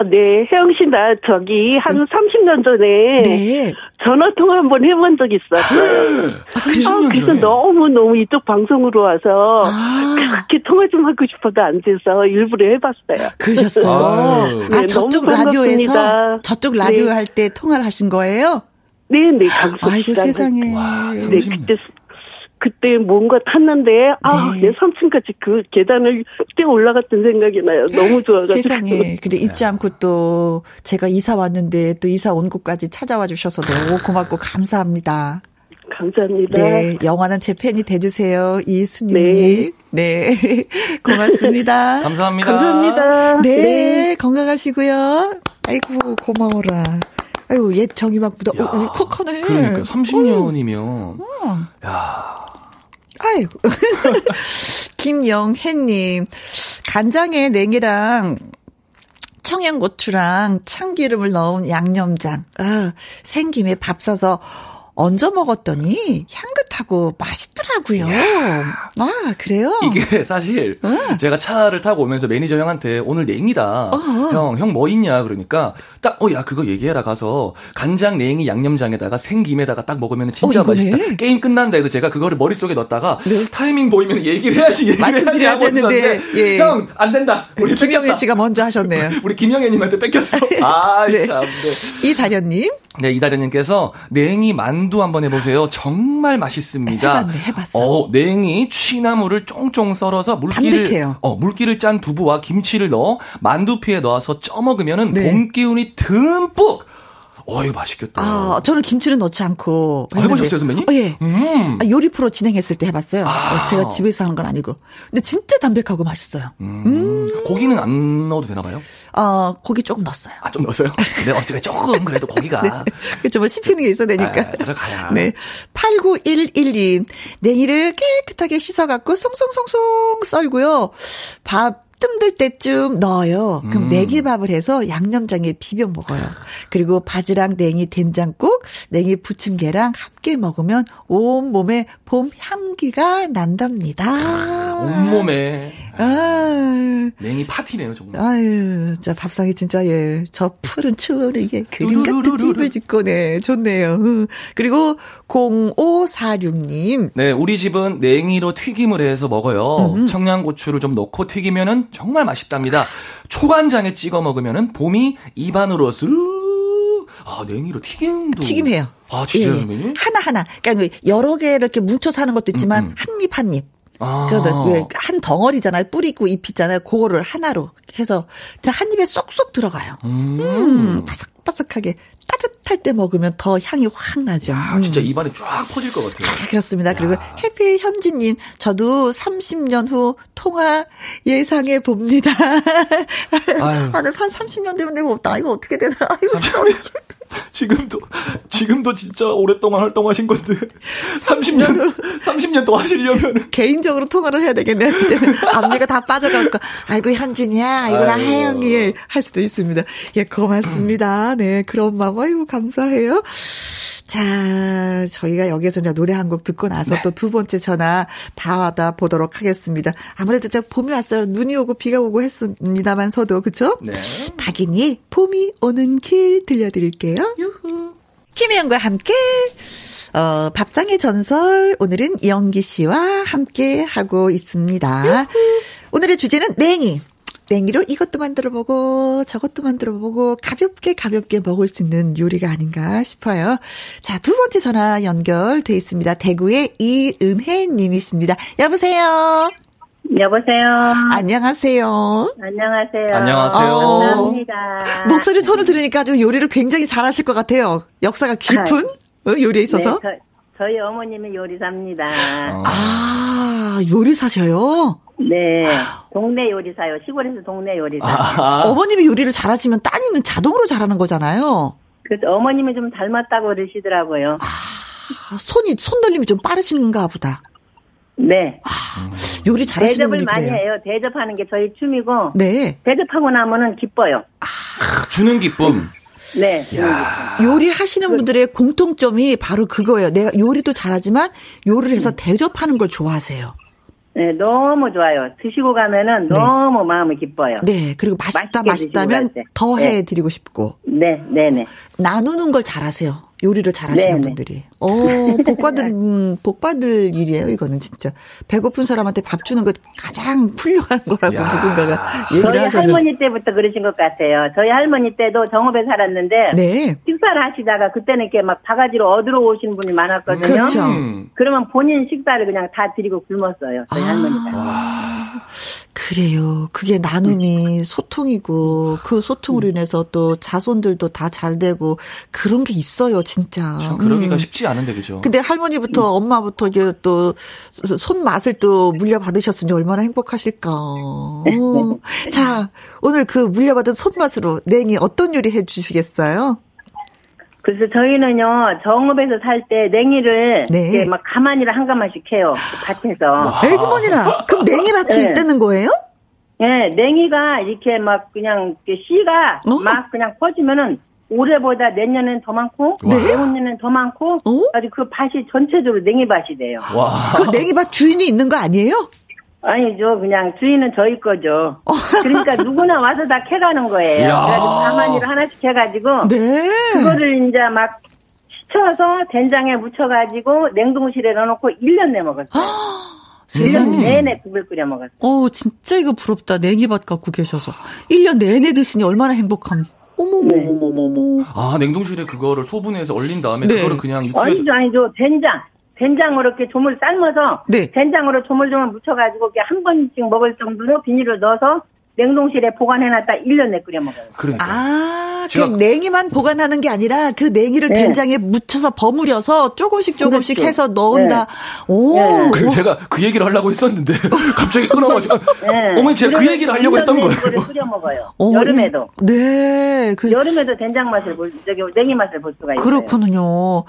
네, 혜영 씨, 나 저기 한 30년 전에 네. 전화 통화 한번 해본 적 있었어요. 아, 아, 그래서 너무 너무 이쪽 방송으로 와서 아. 그렇게 통화 좀 하고 싶어도 안 돼서 일부러 해봤어요. 그러셨어요? 아, 네, 아 저쪽 라디오에서 저쪽 라디오 네. 할때 통화를 하신 거예요? 네, 네, 강수 아이고 세상에. 와, 네, 그때 그때 뭔가 탔는데 아내 네. 3층까지 그 계단을 뛰어 올라갔던 생각이 나요. 너무 좋아가지고. 세상에. (laughs) 근데 잊지 네. 않고 또 제가 이사 왔는데 또 이사 온 곳까지 찾아와 주셔서 너무 고맙고 감사합니다. 감사합니다. 네, 영화는 제 팬이 돼주세요. 이수님님. 네. 네. (laughs) 고맙습니다. (laughs) 감사합니다. 감사합니다. 네, 네. 건강하시고요. 아이고, 고마워라. 아유, 옛 정이막보다 울컥하네. 그러니까 30년이면. 어. 야. 아이고. (laughs) 김영혜님, 간장에 냉이랑 청양고추랑 참기름을 넣은 양념장, 어, 생김에 밥 사서 얹어 먹었더니 향긋 하고 맛있더라고요. 아, 그래요? 이게 사실 어. 제가 차를 타고 오면서 매니저 형한테 오늘 냉이다. 어. 형, 형 뭐 있냐? 그러니까 딱, 어, 야, 그거 얘기해라 가서 간장, 냉이, 양념장에다가 생김에다가 딱 먹으면 진짜 어, 맛있다. 게임 끝난다 해도 제가 그거를 머릿속에 넣었다가 네. 타이밍 보이면 얘기를 해야지, 얘기를 해야지 했는데, 예. 형, 안 된다. 우리 김영애 씨가 먼저 하셨네요. 우리 김영애님한테 뺏겼어. 아, (laughs) 네. 참. 네. 이다련님. 네, 이다련님께서 냉이 만두 한번 해보세요. 정말 맛있 습니다. 해봤네, 해봤어. 어, 냉이 취나물을 쫑쫑 썰어서 물기를 담백해요. 어 물기를 짠 두부와 김치를 넣어 만두피에 넣어서 쪄 먹으면은 네. 봄 기운이 듬뿍 어, 이거 맛있겠다. 아, 저는 김치는 넣지 않고. 아, 해보셨어요, 선배님? 어, 예. 음. 아, 요리 프로 진행했을 때 해봤어요. 아. 어, 제가 집에서 하는 건 아니고. 근데 진짜 담백하고 맛있어요. 음. 음. 고기는 안 넣어도 되나 봐요? 어, 고기 조금 넣었어요. 아, 좀 넣었어요? 네, 어떻게 조금 그래도 고기가. (laughs) 네. 그렇죠. 뭐 씹히는 게 있어야 되니까. 아, 들어가야. 네. 89112. 냉이를 깨끗하게 씻어갖고 송송송송 썰고요. 밥 뜸들 때쯤 넣어요. 그럼 음. 내기밥을 해서 양념장에 비벼 먹어요. 그리고 바지락, 냉이, 된장국, 냉이 부침개랑 함께 먹으면 온 몸에 봄 향기가 난답니다. 아, 온몸에. 아. 냉이 파티네요, 정말. 아유, 자, 밥상이 진짜, 예. 저 푸른 추운 이게 그림 같은 집을 짓고, 네. 좋네요. 그리고 0546님. 네, 우리 집은 냉이로 튀김을 해서 먹어요. 음 청양고추를 좀 넣고 튀기면은 정말 맛있답니다. 초간장에 찍어 먹으면은 봄이 입안으로 쓱 아, 냉이로 튀김도. 튀김해요. 아, 진짜요, 예. 하나하나. 그러니까 여러 개 이렇게 뭉쳐서 하는 것도 있지만, 음, 음. 한 입, 한 입. 아. 그한 덩어리잖아요. 뿌리 있고 잎 있잖아요. 그거를 하나로 해서 한 입에 쏙쏙 들어가요. 음. 음 바삭바삭하게 따뜻 할 때 먹으면 더 향이 확 나죠. 아, 진짜 음. 입안에 쫙 퍼질 것 같아요. 아, 그렇습니다. 야. 그리고 해피 현지님, 저도 30년 후 통화 예상해 봅니다. (laughs) 아유. 아, 한 30년 되면 내가 없다. 이거 어떻게 되나. (laughs) 아이고, (laughs) 지금도 지금도 진짜 오랫동안 활동하신 건데 30년 30년 또 하시려면 개인적으로 통화를 해야 되겠네요. 그때는 앞니가 다 빠져갖고 아이고 현준이야, 이거 나 하영이 할 수도 있습니다. 예, 고맙습니다. 네, 그런 마음 아이고 감사해요. 자, 저희가 여기서 이제 노래 한 곡 듣고 나서 네. 또두 번째 전화 받아 보도록 하겠습니다. 아무래도 저 봄이 왔어요. 눈이 오고 비가 오고 했습니다만 서도 그쵸? 네. 박인희 봄이 오는 길 들려드릴게요. 유후. 김혜영과 함께 어, 밥상의 전설 오늘은 이영기 씨와 함께 하고 있습니다. 유후. 오늘의 주제는 냉이. 냉이로 이것도 만들어 보고 저것도 만들어 보고 가볍게 가볍게 먹을 수 있는 요리가 아닌가 싶어요. 자, 두 번째 전화 연결돼 있습니다. 대구의 이은혜 님이십니다. 여보세요. 여보세요. 안녕하세요. 안녕하세요. 안녕하세요. 어, 감사합니다. 목소리 톤을 들으니까 좀 요리를 굉장히 잘하실 것 같아요. 역사가 깊은 아, 요리에 있어서. 네, 저, 저희 어머님이 요리사입니다. 아, 요리사셔요? 네. 동네 요리사요. 시골에서 동네 요리사. 아. 어머님이 요리를 잘하시면 따님은 자동으로 잘하는 거잖아요. 그래서 어머님이 좀 닮았다고 그러시더라고요. 아, 손이, 손놀림이 좀 빠르신가 보다. 네. 아, 요리 잘하시는 분이 많이 그래요. 해요. 대접하는 게 저희 춤이고. 네. 대접하고 나면은 기뻐요. 아, 주는 기쁨. 네. 요리하시는 분들의 공통점이 바로 그거예요. 내가 요리도 잘하지만 요리를 해서 대접하는 걸 좋아하세요. 네, 너무 좋아요. 드시고 가면은 네. 너무 마음이 기뻐요. 네, 그리고 맛있다, 맛있다면 더 네. 해드리고 싶고. 네, 네, 네. 나누는 걸 잘하세요. 요리를 잘하시는. 분들이. 어, 복 받을 (laughs) 음, 복 받을 일이에요. 이거는 진짜 배고픈 사람한테 밥 주는 것 가장 훌륭한 거라고 야. 누군가가 얘기를 저희 하셔서. 할머니 때부터 그러신 것 같아요. 저희 할머니 때도 정읍에 살았는데 네. 식사를 하시다가 그때는 이렇게 막 바가지로 얻으러 오신 분이 많았거든요. 그렇죠. 그러면 본인 식사를 그냥 다 드리고 굶었어요. 저희 아. 할머니가. 그래요. 그게 나눔이 소통이고 그 소통으로 인해서 또 자손들도 다 잘 되고 그런 게 있어요, 진짜. 참 그러기가 음. 쉽지 않은데 그죠. 근데 할머니부터 음. 엄마부터 이게 또 손맛을 또 물려받으셨으니 얼마나 행복하실까. 오. (laughs) 자, 오늘 그 물려받은 손맛으로 냉이 어떤 요리 해 주시겠어요? 그래서 저희는요 정읍에서 살 때 냉이를 네. 이렇게 막 가만히를 한 가마씩 해요 밭에서. 에그머니나 그럼 냉이 밭이 네. 있다는 거예요? 네, 냉이가 이렇게 막 그냥 씨가 어? 막 그냥 퍼지면은 올해보다 내년엔 더 많고 네? 내후년엔 더 많고 어? 아주 그 밭이 전체적으로 냉이밭이 돼요. 와. 그 냉이밭 주인이 있는 거 아니에요? 아니죠. 그냥 주인은 저희 거죠. 어. 그러니까 누구나 와서 다 캐가는 거예요. 그래가지고 가만히를 하나씩 해가지고 네. 그거를 이제 막 시쳐서 된장에 묻혀가지고 냉동실에 넣어놓고 1년 내 먹었어요. 세상에. 1년 내내 국을 끓여 먹었어요. 어, 진짜 이거 부럽다. 냉이밭 갖고 계셔서. 1년 내내 드시니 얼마나 행복함. 어머머머머머. 네. 아, 냉동실에 그거를 소분해서 얼린 다음에 네. 그거를 그냥 육수에. 아니죠, 아니죠. 된장. 된장으로 이렇게 조물 삶아서 네. 된장으로 조물조물 묻혀가지고 이렇게 한 번씩 먹을 정도로 비닐을 넣어서 냉동실에 보관해놨다 1년 내 끓여 먹어요. 그러니까. 아, 그 냉이만 보관하는 게 아니라 그 냉이를 네. 된장에 묻혀서 버무려서 조금씩 조금씩 그렇죠. 해서 넣은다. 네. 오. 네. 그리고 제가 그 얘기를 하려고 했었는데 (laughs) 갑자기 끊어가지고. 네. 어머니 제가 그 얘기를 하려고 했던 거예요. 끓여 먹어요. 오, 여름에도. 네. 그, 여름에도 된장 맛을 볼, 저기 냉이 맛을 볼 수가 있어요. 그렇군요.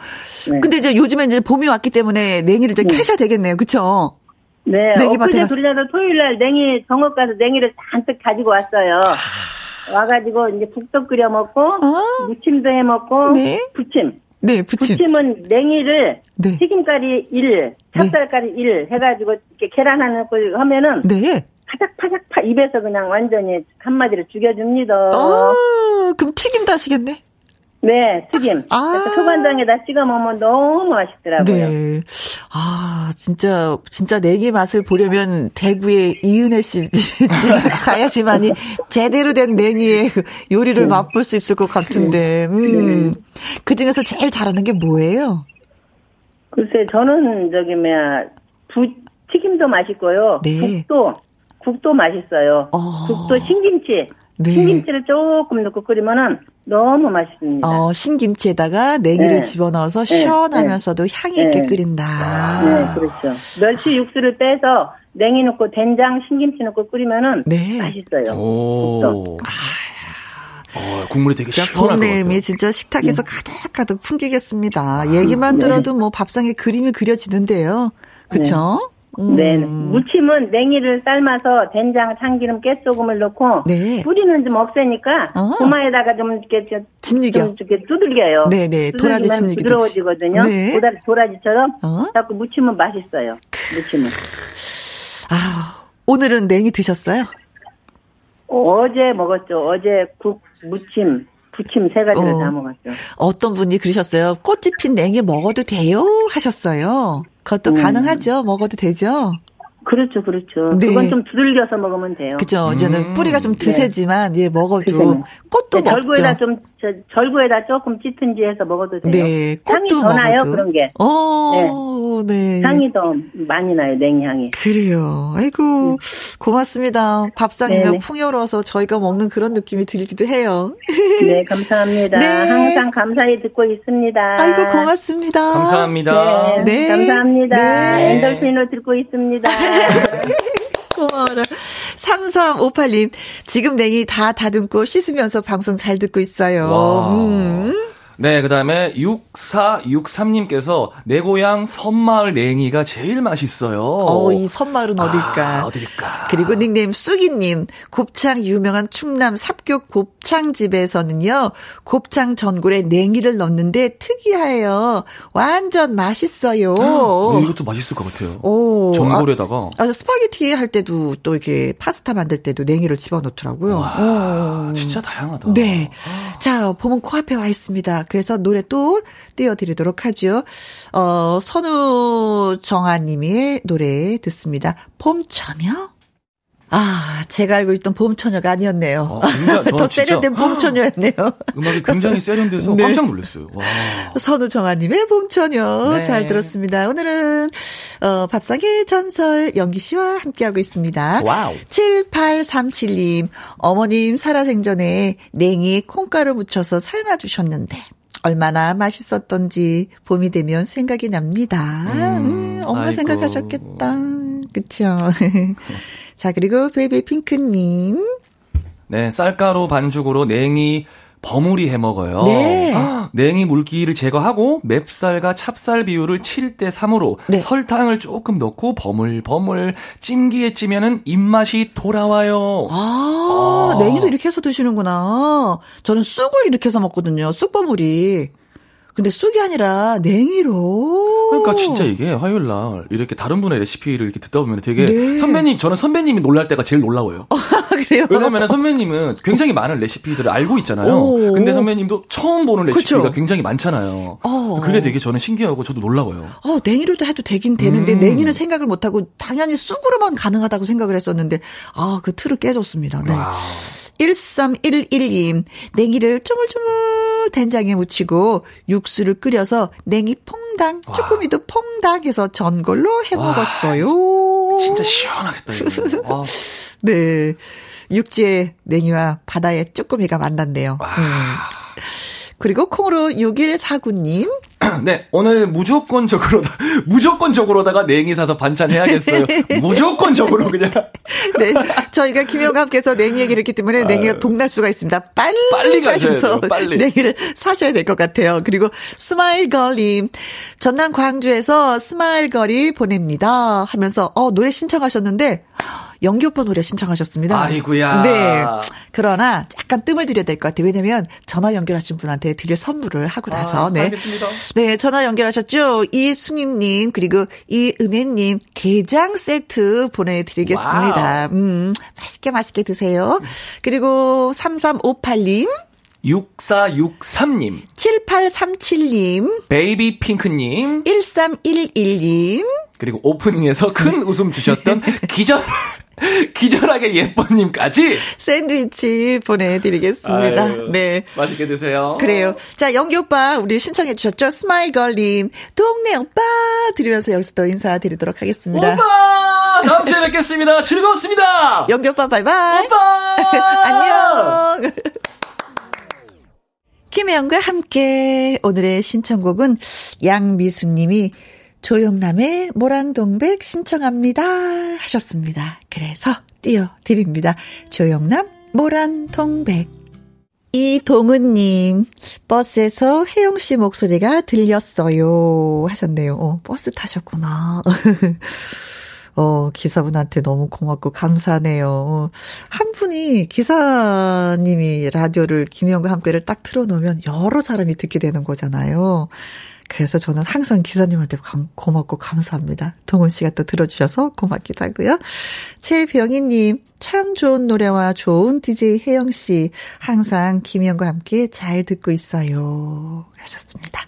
네. 근데 이제 요즘에 이제 봄이 왔기 때문에 냉이를 좀 네. 캐셔야 되겠네요. 그쵸? 네, 엊그제 둘이나도 토요일 날 냉이 정업 가서 냉이를 잔뜩 가지고 왔어요. 와가지고 이제 국도 끓여 먹고 아~ 무침도 해 먹고 네? 부침. 네, 부침. 부침은 냉이를 네. 튀김가리 1, 찹쌀가리 네. 1 해가지고 이렇게 계란 하나 걸 하면은 네. 파작파작 파 입에서 그냥 완전히 한마디로 죽여줍니다. 아, 그럼 튀김도 하시겠네? 네, 튀김. 아. 초간장에다 찍어 먹으면 너무 맛있더라고요. 네. 아, 진짜, 진짜 내기 맛을 보려면 대구의 이은혜 씨 (laughs) 집 가야지만이 제대로 된 냉이의 그 요리를 네. 맛볼 수 있을 것 같은데, 음. 네. 그 중에서 제일 잘하는 게 뭐예요? 글쎄, 저는 저기, 뭐야, 부, 튀김도 맛있고요. 네. 국도, 국도 맛있어요. 어. 국도 신김치. 네. 신김치를 조금 넣고 끓이면은 너무 맛있습니다. 어, 신김치에다가 냉이를 네. 집어넣어서 네. 시원하면서도 네. 향이 있게 네. 끓인다. 네, 그렇죠. 멸치 육수를 빼서 냉이 넣고 된장, 신김치 넣고 끓이면은 네. 맛있어요. 오. 아, 어, 국물이 되게 시원할 것 같아요. 진짜 식탁에서 네. 가득가득 풍기겠습니다. 얘기만 들어도 뭐 밥상에 그림이 그려지는데요. 그렇죠? 음. 네. 무침은 냉이를 삶아서 된장, 참기름, 깨소금을 넣고 네. 뿌리는 좀 없애니까 어. 고마에다가 좀 이렇게 진리겨. 좀 이렇게 두들겨요. 네, 네. 도라지 진리겨. 부드러워지거든요. 네. 도라지, 도라지처럼. 어? 자꾸 무침은 맛있어요. 무침은. 아, 오늘은 냉이 드셨어요? 어제 먹었죠. 어제 국, 무침, 부침 세 가지를 어. 다 먹었죠. 어떤 분이 그러셨어요? 꽃이 핀 냉이 먹어도 돼요? 하셨어요. 그것도 음. 가능하죠. 먹어도 되죠. 그렇죠, 그렇죠. 네. 그건 좀 두들겨서 먹으면 돼요. 그죠. 음. 저는 뿌리가 좀 드세지만, 네. 예, 먹어도. 꽃도 네, 먹죠. 절구에다 좀, 저, 절구에다 조금 찌든지 해서 먹어도 돼요. 네. 향이 더 나요, 그런 게. 어, 네. 네. 향이 더 많이 나요, 냉향이. 그래요. 아이고, 음. 고맙습니다. 밥상이면 네 풍요로워서 저희가 먹는 그런 느낌이 들기도 해요. 네, 감사합니다. (laughs) 네. 항상 감사히 듣고 있습니다. 아이고, 고맙습니다. 감사합니다. 네. 네. 감사합니다. 네. 엔돌핀으로 듣고 있습니다. (laughs) (laughs) 고마워라. 3358님, 지금 냉이 다 다듬고 씻으면서 방송 잘 듣고 있어요. 음. 네, 그 다음에 6463님께서 내 고향 섬마을 냉이가 제일 맛있어요. 어, 이 섬마을은 어딜까? 아, 어딜까? 그리고 닉네임 쑥이님, 곱창 유명한 충남 삽교 곱창집에서는요, 곱창 전골에 냉이를 넣는데 특이해요. 완전 맛있어요. 어, 이것도 맛있을 것 같아요. 오, 전골에다가. 아, 아, 스파게티 할 때도 또 이렇게 파스타 만들 때도 냉이를 집어넣더라고요. 와, 진짜 다양하다. 네. 자, 봄은 코앞에 와 있습니다. 그래서 노래 또 띄워드리도록 하죠. 어, 선우정아님의 노래 듣습니다. 봄처녀? 아, 제가 알고 있던 봄처녀가 아니었네요. 어, (laughs) 더 세련된 봄처녀였네요. (laughs) 음악이 굉장히 세련돼서 (laughs) 네. 깜짝 놀랐어요. 와. 선우정아님의 봄처녀 네. 잘 들었습니다. 오늘은 어, 밥상의 전설 영기 씨와 함께하고 있습니다. 와우. 7837님, 어머님 살아생전에 냉이 콩가루 묻혀서 삶아주셨는데 얼마나 맛있었던지 봄이 되면 생각이 납니다. 음, 음 엄마 아이고. 생각하셨겠다. 그쵸. (laughs) 자, 그리고 베이비 핑크님. 네, 쌀가루 반죽으로 냉이 버무리 해 먹어요. 네. (gasps) 냉이 물기를 제거하고 멥쌀과 찹쌀 비율을 7대 3으로 네. 설탕을 조금 넣고 버물 버물 찜기에 찌면은 입맛이 돌아와요. 아, 아, 냉이도 이렇게 해서 드시는구나. 저는 쑥을 이렇게 해서 먹거든요. 쑥 버무리. 근데 쑥이 아니라 냉이로. 그러니까 진짜 이게 화요일 날 이렇게 다른 분의 레시피를 이렇게 듣다 보면 되게 네. 선배님 저는 선배님이 놀랄 때가 제일 놀라워요. (laughs) 어, 그래요? 왜냐면 선배님은 굉장히 많은 레시피들을 알고 있잖아요. 오. 근데 선배님도 처음 보는 레시피가 그쵸? 굉장히 많잖아요. 어. 그게 되게 저는 신기하고 저도 놀라워요. 어, 냉이로도 해도 되긴 되는데 음. 냉이는 생각을 못 하고 당연히 쑥으로만 가능하다고 생각을 했었는데 아, 그 틀을 깨줬습니다. 네. 와 1311님, 냉이를 쪼물쪼물 된장에 묻히고 육수를 끓여서 냉이 퐁당, 쭈꾸미도 퐁당 해서 전골로 해 먹었어요. 진짜 시원하겠다, 이거. 아. (laughs) 네. 육지의 냉이와 바다의 쭈꾸미가 만났네요. 음. 그리고 콩으로 6149님. (clears throat) 네, 오늘 무조건적으로, (laughs) 무조건적으로다가 냉이 사서 반찬 해야겠어요. (laughs) 무조건적으로 그냥. (laughs) 네, 저희가 김영감께서 냉이 얘기를 했기 때문에 냉이가 동날 수가 있습니다. 빨리, 빨리 가셔서 빨리. 냉이를 사셔야 될 것 같아요. 그리고 스마일걸님, 전남 광주에서 스마일걸이 보냅니다. 하면서, 어, 노래 신청하셨는데, 영기 오빠 노래 신청하셨습니다. 아이고야. 네. 그러나 약간 뜸을 들여야 될 것 같아요. 왜냐면 전화 연결하신 분한테 드릴 선물을 하고 나서. 아, 네. 알겠습니다. 네. 전화 연결하셨죠? 이승임님, 그리고 이은혜님, 게장 세트 보내드리겠습니다. 와우. 음, 맛있게 맛있게 드세요. 그리고 3358님. 6463님. 7837님. 베이비 핑크님. 1311님. 그리고 오프닝에서 큰 웃음 주셨던 (laughs) 기절 (laughs) 기절하게 예뻐님까지 샌드위치 보내드리겠습니다. 아유, 네. 맛있게 드세요. 그래요. 자, 영기 오빠, 우리 신청해 주셨죠? 스마일걸님, 동네 오빠 들으면서 여기서 또 인사드리도록 하겠습니다. 오빠! 다음 주에 뵙겠습니다. 즐거웠습니다. 영기 오빠, 바이바이. 오빠! (laughs) 안녕. (laughs) 김혜영과 함께 오늘의 신청곡은 양미수님이 조영남의 모란동백 신청합니다 하셨습니다. 그래서 띄워드립니다. 조영남 모란동백 이동은님, 버스에서 혜영 씨 목소리가 들렸어요. 하셨네요. 어, 버스 타셨구나. (laughs) 어, 기사분한테 너무 고맙고 감사하네요. 한 분이 기사님이 라디오를 김희영과 함께를 딱 틀어놓으면 여러 사람이 듣게 되는 거잖아요. 그래서 저는 항상 기사님한테 고맙고 감사합니다. 동훈 씨가 또 들어주셔서 고맙기도 하고요. 최병희님, 참 좋은 노래와 좋은 DJ 혜영 씨, 항상 김희영과 함께 잘 듣고 있어요. 하셨습니다.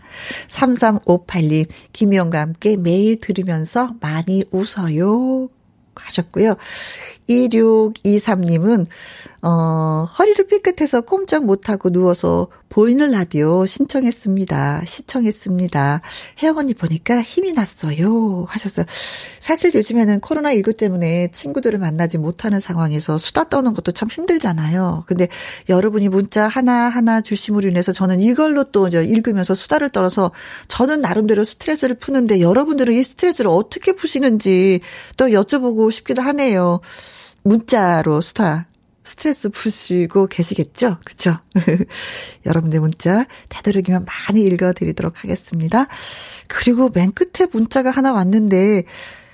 3358님, 김희영과 함께 매일 들으면서 많이 웃어요. 하셨고요. 2623님은, 어, 허리를 삐끗해서 꼼짝 못하고 누워서 보이는 라디오 신청했습니다. 시청했습니다. 혜영 언니 보니까 힘이 났어요. 하셨어요. 사실 요즘에는 코로나19 때문에 친구들을 만나지 못하는 상황에서 수다 떠는 것도 참 힘들잖아요. 근데 여러분이 문자 하나하나 주심으로 인해서 저는 이걸로 또 이제 읽으면서 수다를 떨어서 저는 나름대로 스트레스를 푸는데 여러분들은 이 스트레스를 어떻게 푸시는지 또 여쭤보고 싶기도 하네요. 문자로 수다 스트레스 푸시고 계시겠죠? 그쵸? (laughs) 여러분들 문자 되도록이면 많이 읽어드리도록 하겠습니다. 그리고 맨 끝에 문자가 하나 왔는데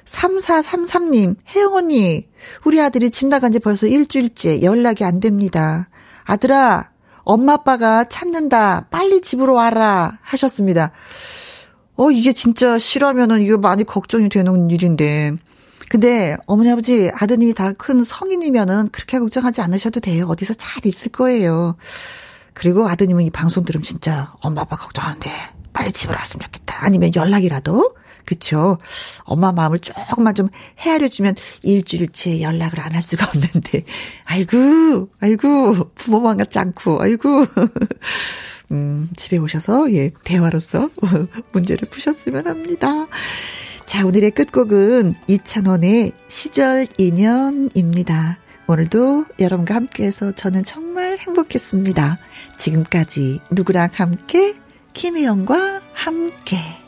3433님, 혜영 언니, 우리 아들이 집 나간 지 벌써 일주일째 연락이 안 됩니다. 아들아, 엄마 아빠가 찾는다. 빨리 집으로 와라. 하셨습니다. 어, 이게 진짜 싫어하면은 이거 많이 걱정이 되는 일인데. 근데 어머니 아버지 아드님이 다 큰 성인이면은 그렇게 걱정하지 않으셔도 돼요. 어디서 잘 있을 거예요. 그리고 아드님은 이 방송 들으면 진짜 엄마 아빠 걱정하는데 빨리 집으로 왔으면 좋겠다. 아니면 연락이라도 그쵸. 엄마 마음을 조금만 좀 헤아려주면 일주일째 연락을 안 할 수가 없는데. 아이고, 아이고, 부모만 같지 않고, 아이고. 음, 집에 오셔서, 예, 대화로서 (laughs) 문제를 푸셨으면 합니다. 자, 오늘의 끝곡은 이찬원의 시절 인연입니다. 오늘도 여러분과 함께해서 저는 정말 행복했습니다. 지금까지 누구랑 함께? 김혜영과 함께.